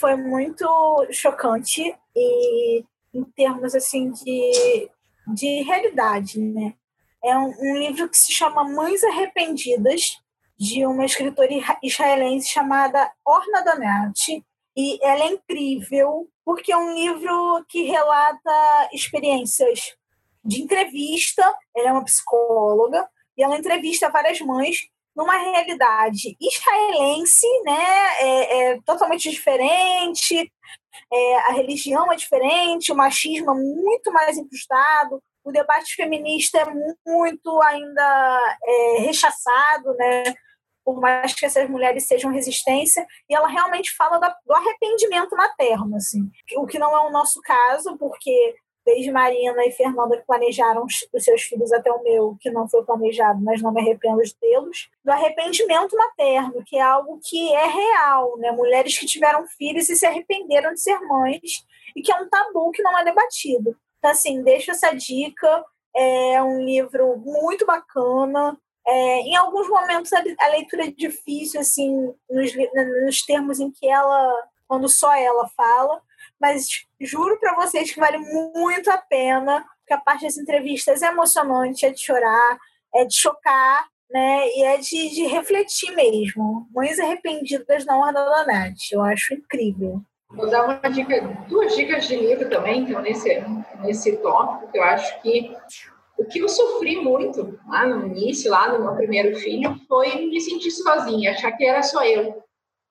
foi muito chocante e em termos assim de, de realidade, né? É um, um livro que se chama Mães Arrependidas, de uma escritora israelense chamada Orna Donati. E ela é incrível, porque é um livro que relata experiências de entrevista. Ela é uma psicóloga e ela entrevista várias mães numa realidade israelense, né, é, é totalmente diferente, é, a religião é diferente, o machismo é muito mais incrustado, o debate feminista é muito ainda é, rechaçado, né? Por mais que essas mulheres sejam resistência, e ela realmente fala do arrependimento materno, assim. O que não é o nosso caso, porque desde Marina e Fernanda que planejaram os seus filhos até o meu, que não foi planejado, mas não me arrependo de tê-los, do arrependimento materno, que é algo que é real, né? Mulheres que tiveram filhos e se arrependeram de ser mães, e que é um tabu que não é debatido. Então, assim, deixo essa dica. É um livro muito bacana. É, em alguns momentos a, leitura é difícil, assim, nos, nos termos em que ela, quando só ela fala, mas juro para vocês que vale muito a pena, porque a parte das entrevistas é emocionante, é de chorar, é de chocar, né? E é de, de refletir mesmo. Mães arrependidas na Ordem da Net. Eu acho incrível. Vou dar uma dica, duas dicas de livro também, então, nesse, nesse tópico, que eu acho que o que eu sofri muito lá no início, lá no meu primeiro filho, foi me sentir sozinha, achar que era só eu.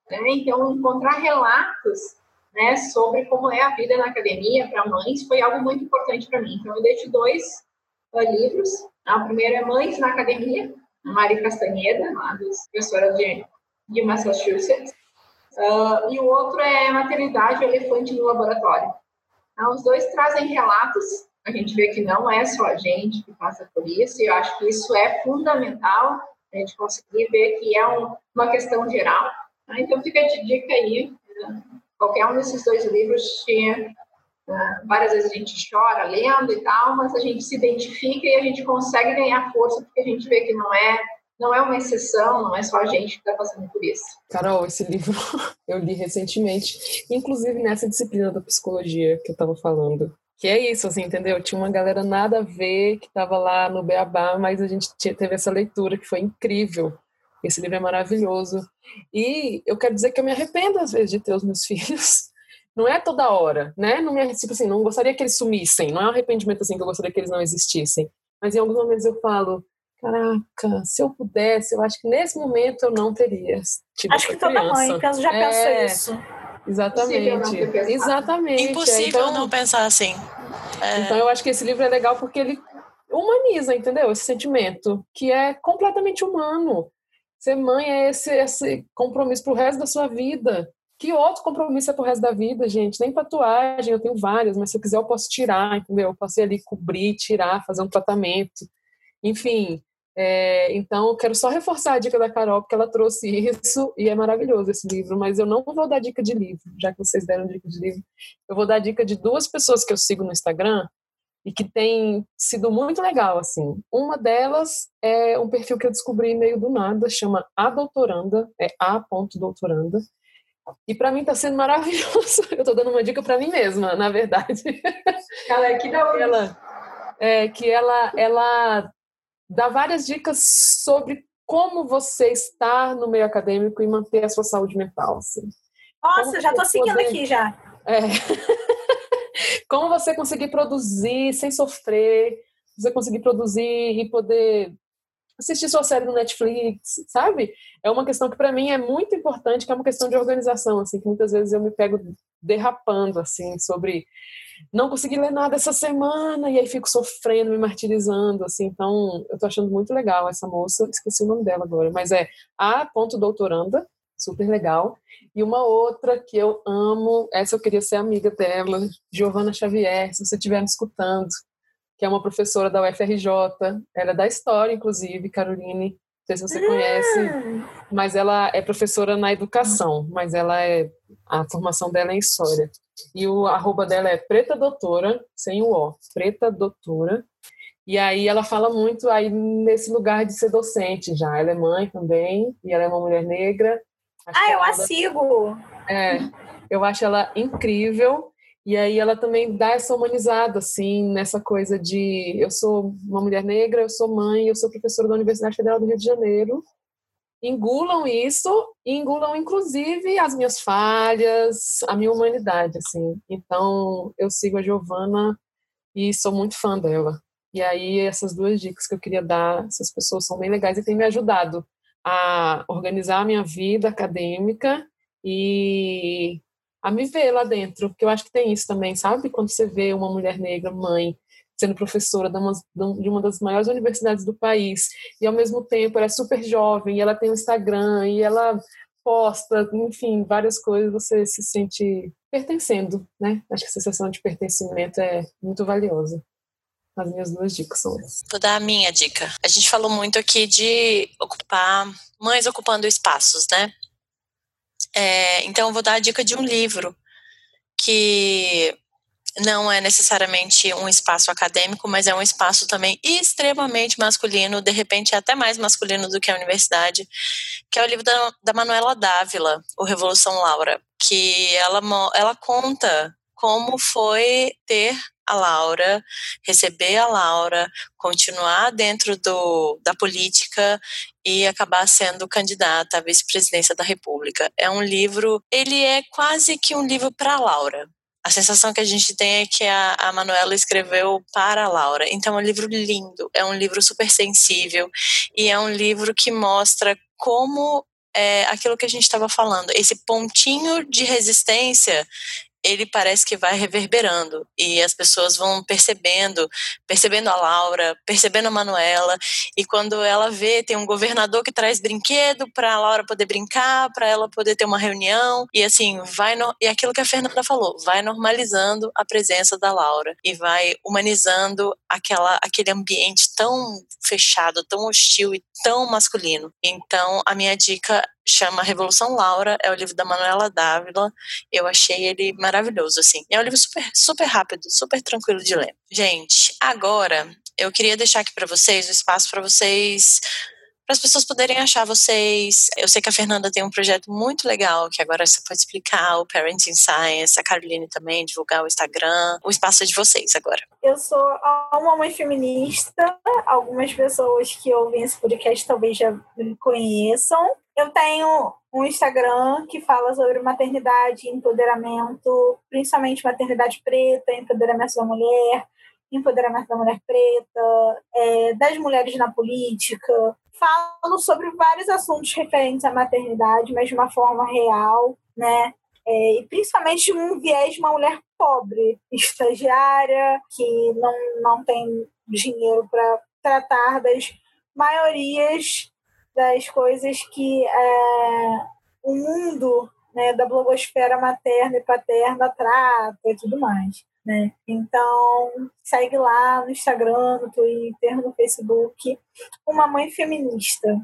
Né? Então, encontrar relatos né, sobre como é a vida na academia para mães foi algo muito importante para mim. Então, eu deixo dois uh, livros. O primeiro é Mães na Academia, Mari Castanheda, lá professora de, de Massachusetts. Uh, e o outro é Maternidade, o Elefante no Laboratório. Então, os dois trazem relatos. A gente vê que não é só a gente que passa por isso, e eu acho que isso é fundamental, a gente conseguir ver que é um, uma questão geral. Então, fica de dica aí. Né? Qualquer um desses dois livros tinha. Uh, várias vezes a gente chora lendo e tal, mas a gente se identifica e a gente consegue ganhar força porque a gente vê que não é não é uma exceção, não é só a gente que está passando por isso. Carol, esse livro eu li recentemente, inclusive nessa disciplina da psicologia que eu estava falando. Que é isso, assim, entendeu? Tinha uma galera nada a ver que estava lá no Beabá, mas a gente teve essa leitura que foi incrível. Esse livro é maravilhoso. E eu quero dizer que eu me arrependo, às vezes, de ter os meus filhos. Não é toda hora, né? Não me, tipo assim, não gostaria que eles sumissem. Não é um arrependimento assim que eu gostaria que eles não existissem. Mas em alguns momentos eu falo, caraca, se eu pudesse, eu acho que nesse momento eu não teria tido Acho que toda mãe pensa, já é, pensou isso. Exatamente. Exatamente. Impossível então, não pensar assim. É... Então eu acho que esse livro é legal porque ele humaniza, entendeu? Esse sentimento que é completamente humano. Ser mãe é esse, esse compromisso pro resto da sua vida. Que outro compromisso é pro resto da vida, gente? Nem tatuagem, eu tenho várias, mas se eu quiser eu posso tirar, entendeu? Eu posso ir ali cobrir, tirar, fazer um tratamento. Enfim, é, então, eu quero só reforçar a dica da Carol, porque ela trouxe isso e é maravilhoso esse livro. Mas eu não vou dar dica de livro, já que vocês deram dica de livro. Eu vou dar dica de duas pessoas que eu sigo no Instagram e que tem sido muito legal, assim. Uma delas é um perfil que eu descobri meio do nada, chama A Doutoranda, é a doutoranda, E para mim está sendo maravilhoso. Eu estou dando uma dica para mim mesma, na verdade. Ela é que dá ela, é, que ela, ela dá várias dicas sobre como você estar no meio acadêmico e manter a sua saúde mental. Assim. Nossa, já estou seguindo aqui já. É. como você conseguir produzir sem sofrer, você conseguir produzir e poder assistir sua série no Netflix, sabe? É uma questão que para mim é muito importante, que é uma questão de organização, assim, que muitas vezes eu me pego derrapando, assim, sobre não conseguir ler nada essa semana e aí fico sofrendo, me martirizando, assim. Então, eu tô achando muito legal essa moça, esqueci o nome dela agora, mas é a ponto doutoranda, super legal. E uma outra que eu amo, essa eu queria ser amiga dela, Giovana Xavier, se você estiver me escutando que é uma professora da UFRJ. Ela é da História, inclusive, Caroline. Não sei se você conhece, ah. mas ela é professora na educação, mas ela é a formação dela é em História. E o arroba dela é Preta Doutora, sem o O, Preta Doutora. E aí ela fala muito aí nesse lugar de ser docente já. Ela é mãe também, e ela é uma mulher negra. Acho ah, eu a sigo! É, eu acho ela incrível. E aí ela também dá essa humanizada, assim, nessa coisa de eu sou uma mulher negra, eu sou mãe, eu sou professora da Universidade Federal do Rio de Janeiro. Engulam isso e engulam, inclusive, as minhas falhas, a minha humanidade, assim. Então, eu sigo a Giovana e sou muito fã dela. E aí, essas duas dicas que eu queria dar, essas pessoas são bem legais e têm me ajudado a organizar a minha vida acadêmica e a me ver lá dentro, porque eu acho que tem isso também, sabe? Quando você vê uma mulher negra, mãe, sendo professora de uma, das maiores universidades do país, e ao mesmo tempo ela é super jovem, ela tem um Instagram, e ela posta, enfim, várias coisas, você se sente pertencendo, né? Acho que a sensação de pertencimento é muito valiosa. As minhas duas dicas são essas. Vou dar a minha dica. A gente falou muito aqui de ocupar, mães ocupando espaços, né? É, então, eu vou dar a dica de um livro que não é necessariamente um espaço acadêmico, mas é um espaço também extremamente masculino, de repente até mais masculino do que a universidade, que é o livro da, da Manuela Dávila, O Revolução Laura, que ela, ela conta como foi ter a Laura, receber a Laura, continuar dentro do, da política e acabar sendo candidata à vice-presidência da República. É um livro, ele é quase que um livro para a Laura. A sensação que a gente tem é que a, a Manuela escreveu para a Laura. Então é um livro lindo, é um livro super sensível e é um livro que mostra como é aquilo que a gente estava falando, esse pontinho de resistência ele parece que vai reverberando e as pessoas vão percebendo, percebendo a Laura, percebendo a Manuela e quando ela vê tem um governador que traz brinquedo para a Laura poder brincar, para ela poder ter uma reunião e assim vai no, e aquilo que a Fernanda falou, vai normalizando a presença da Laura e vai humanizando aquela aquele ambiente tão fechado, tão hostil e tão masculino. Então a minha dica chama Revolução Laura, é o livro da Manuela Dávila. Eu achei ele maravilhoso, assim. É um livro super, super rápido, super tranquilo de ler. Gente, agora eu queria deixar aqui para vocês o espaço para vocês para as pessoas poderem achar vocês. Eu sei que a Fernanda tem um projeto muito legal, que agora você pode explicar, o Parenting Science, a Caroline também, divulgar o Instagram. O espaço é de vocês agora. Eu sou uma mãe feminista, algumas pessoas que ouvem esse podcast talvez já me conheçam. Eu tenho um Instagram que fala sobre maternidade, empoderamento, principalmente maternidade preta, empoderamento da mulher, empoderamento da mulher preta, é, das mulheres na política. Falo sobre vários assuntos referentes à maternidade, mas de uma forma real, né? É, e principalmente um viés de uma mulher pobre, estagiária, que não, não tem dinheiro para tratar das maiorias das coisas que é, o mundo né, da blogosfera materna e paterna trata e tudo mais. Né? Então, segue lá no Instagram, no Twitter, no Facebook. Uma mãe feminista.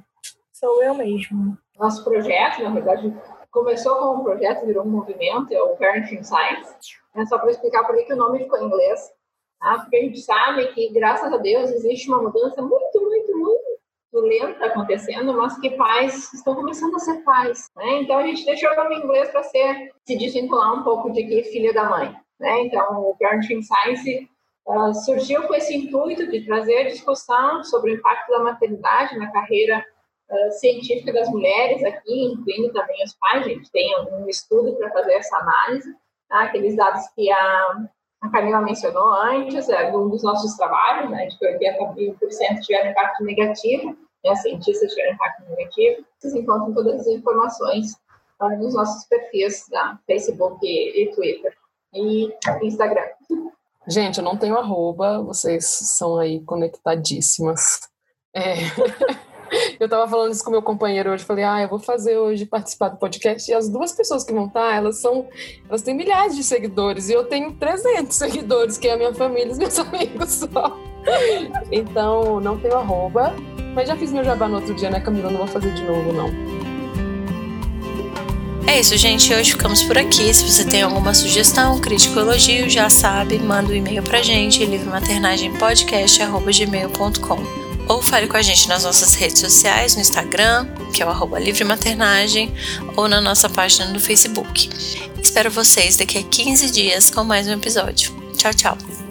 Sou eu mesmo. Nosso projeto, na verdade, começou como um projeto, virou um movimento, é o Parenting Science. É só para explicar por que o nome ficou em inglês. Tá? Porque a gente sabe que, graças a Deus, existe uma mudança muito, muito, muito lenta acontecendo, mas que pais estão começando a ser pais. Né? Então a gente deixou o nome inglês para se desvincular um pouco de que filho da mãe. Né? Então o Parenting Science uh, surgiu com esse intuito de trazer discussão sobre o impacto da maternidade na carreira uh, científica das mulheres aqui, incluindo também os pais. A gente tem um estudo para fazer essa análise, tá? aqueles dados que a a Camila mencionou antes, é um dos nossos trabalhos, né, de que 80% tiveram impacto negativo, né, cientistas tiveram impacto negativo. Vocês encontram todas as informações uh, nos nossos perfis da Facebook e Twitter e Instagram. Gente, eu não tenho arroba, vocês são aí conectadíssimas. É. Eu tava falando isso com meu companheiro hoje, falei, ah, eu vou fazer hoje participar do podcast, e as duas pessoas que vão estar, elas são, elas têm milhares de seguidores, e eu tenho 300 seguidores, que é a minha família e os meus amigos só. Então, não tenho arroba, mas já fiz meu jabá no outro dia, né, Camila? Não vou fazer de novo, não. É isso, gente. Hoje ficamos por aqui. Se você tem alguma sugestão, crítica ou elogio, já sabe, manda um e-mail pra gente, livrematernagempodcast.gmail.com ou fale com a gente nas nossas redes sociais, no Instagram, que é o arroba Livre Maternagem, ou na nossa página no Facebook. Espero vocês daqui a 15 dias com mais um episódio. Tchau, tchau!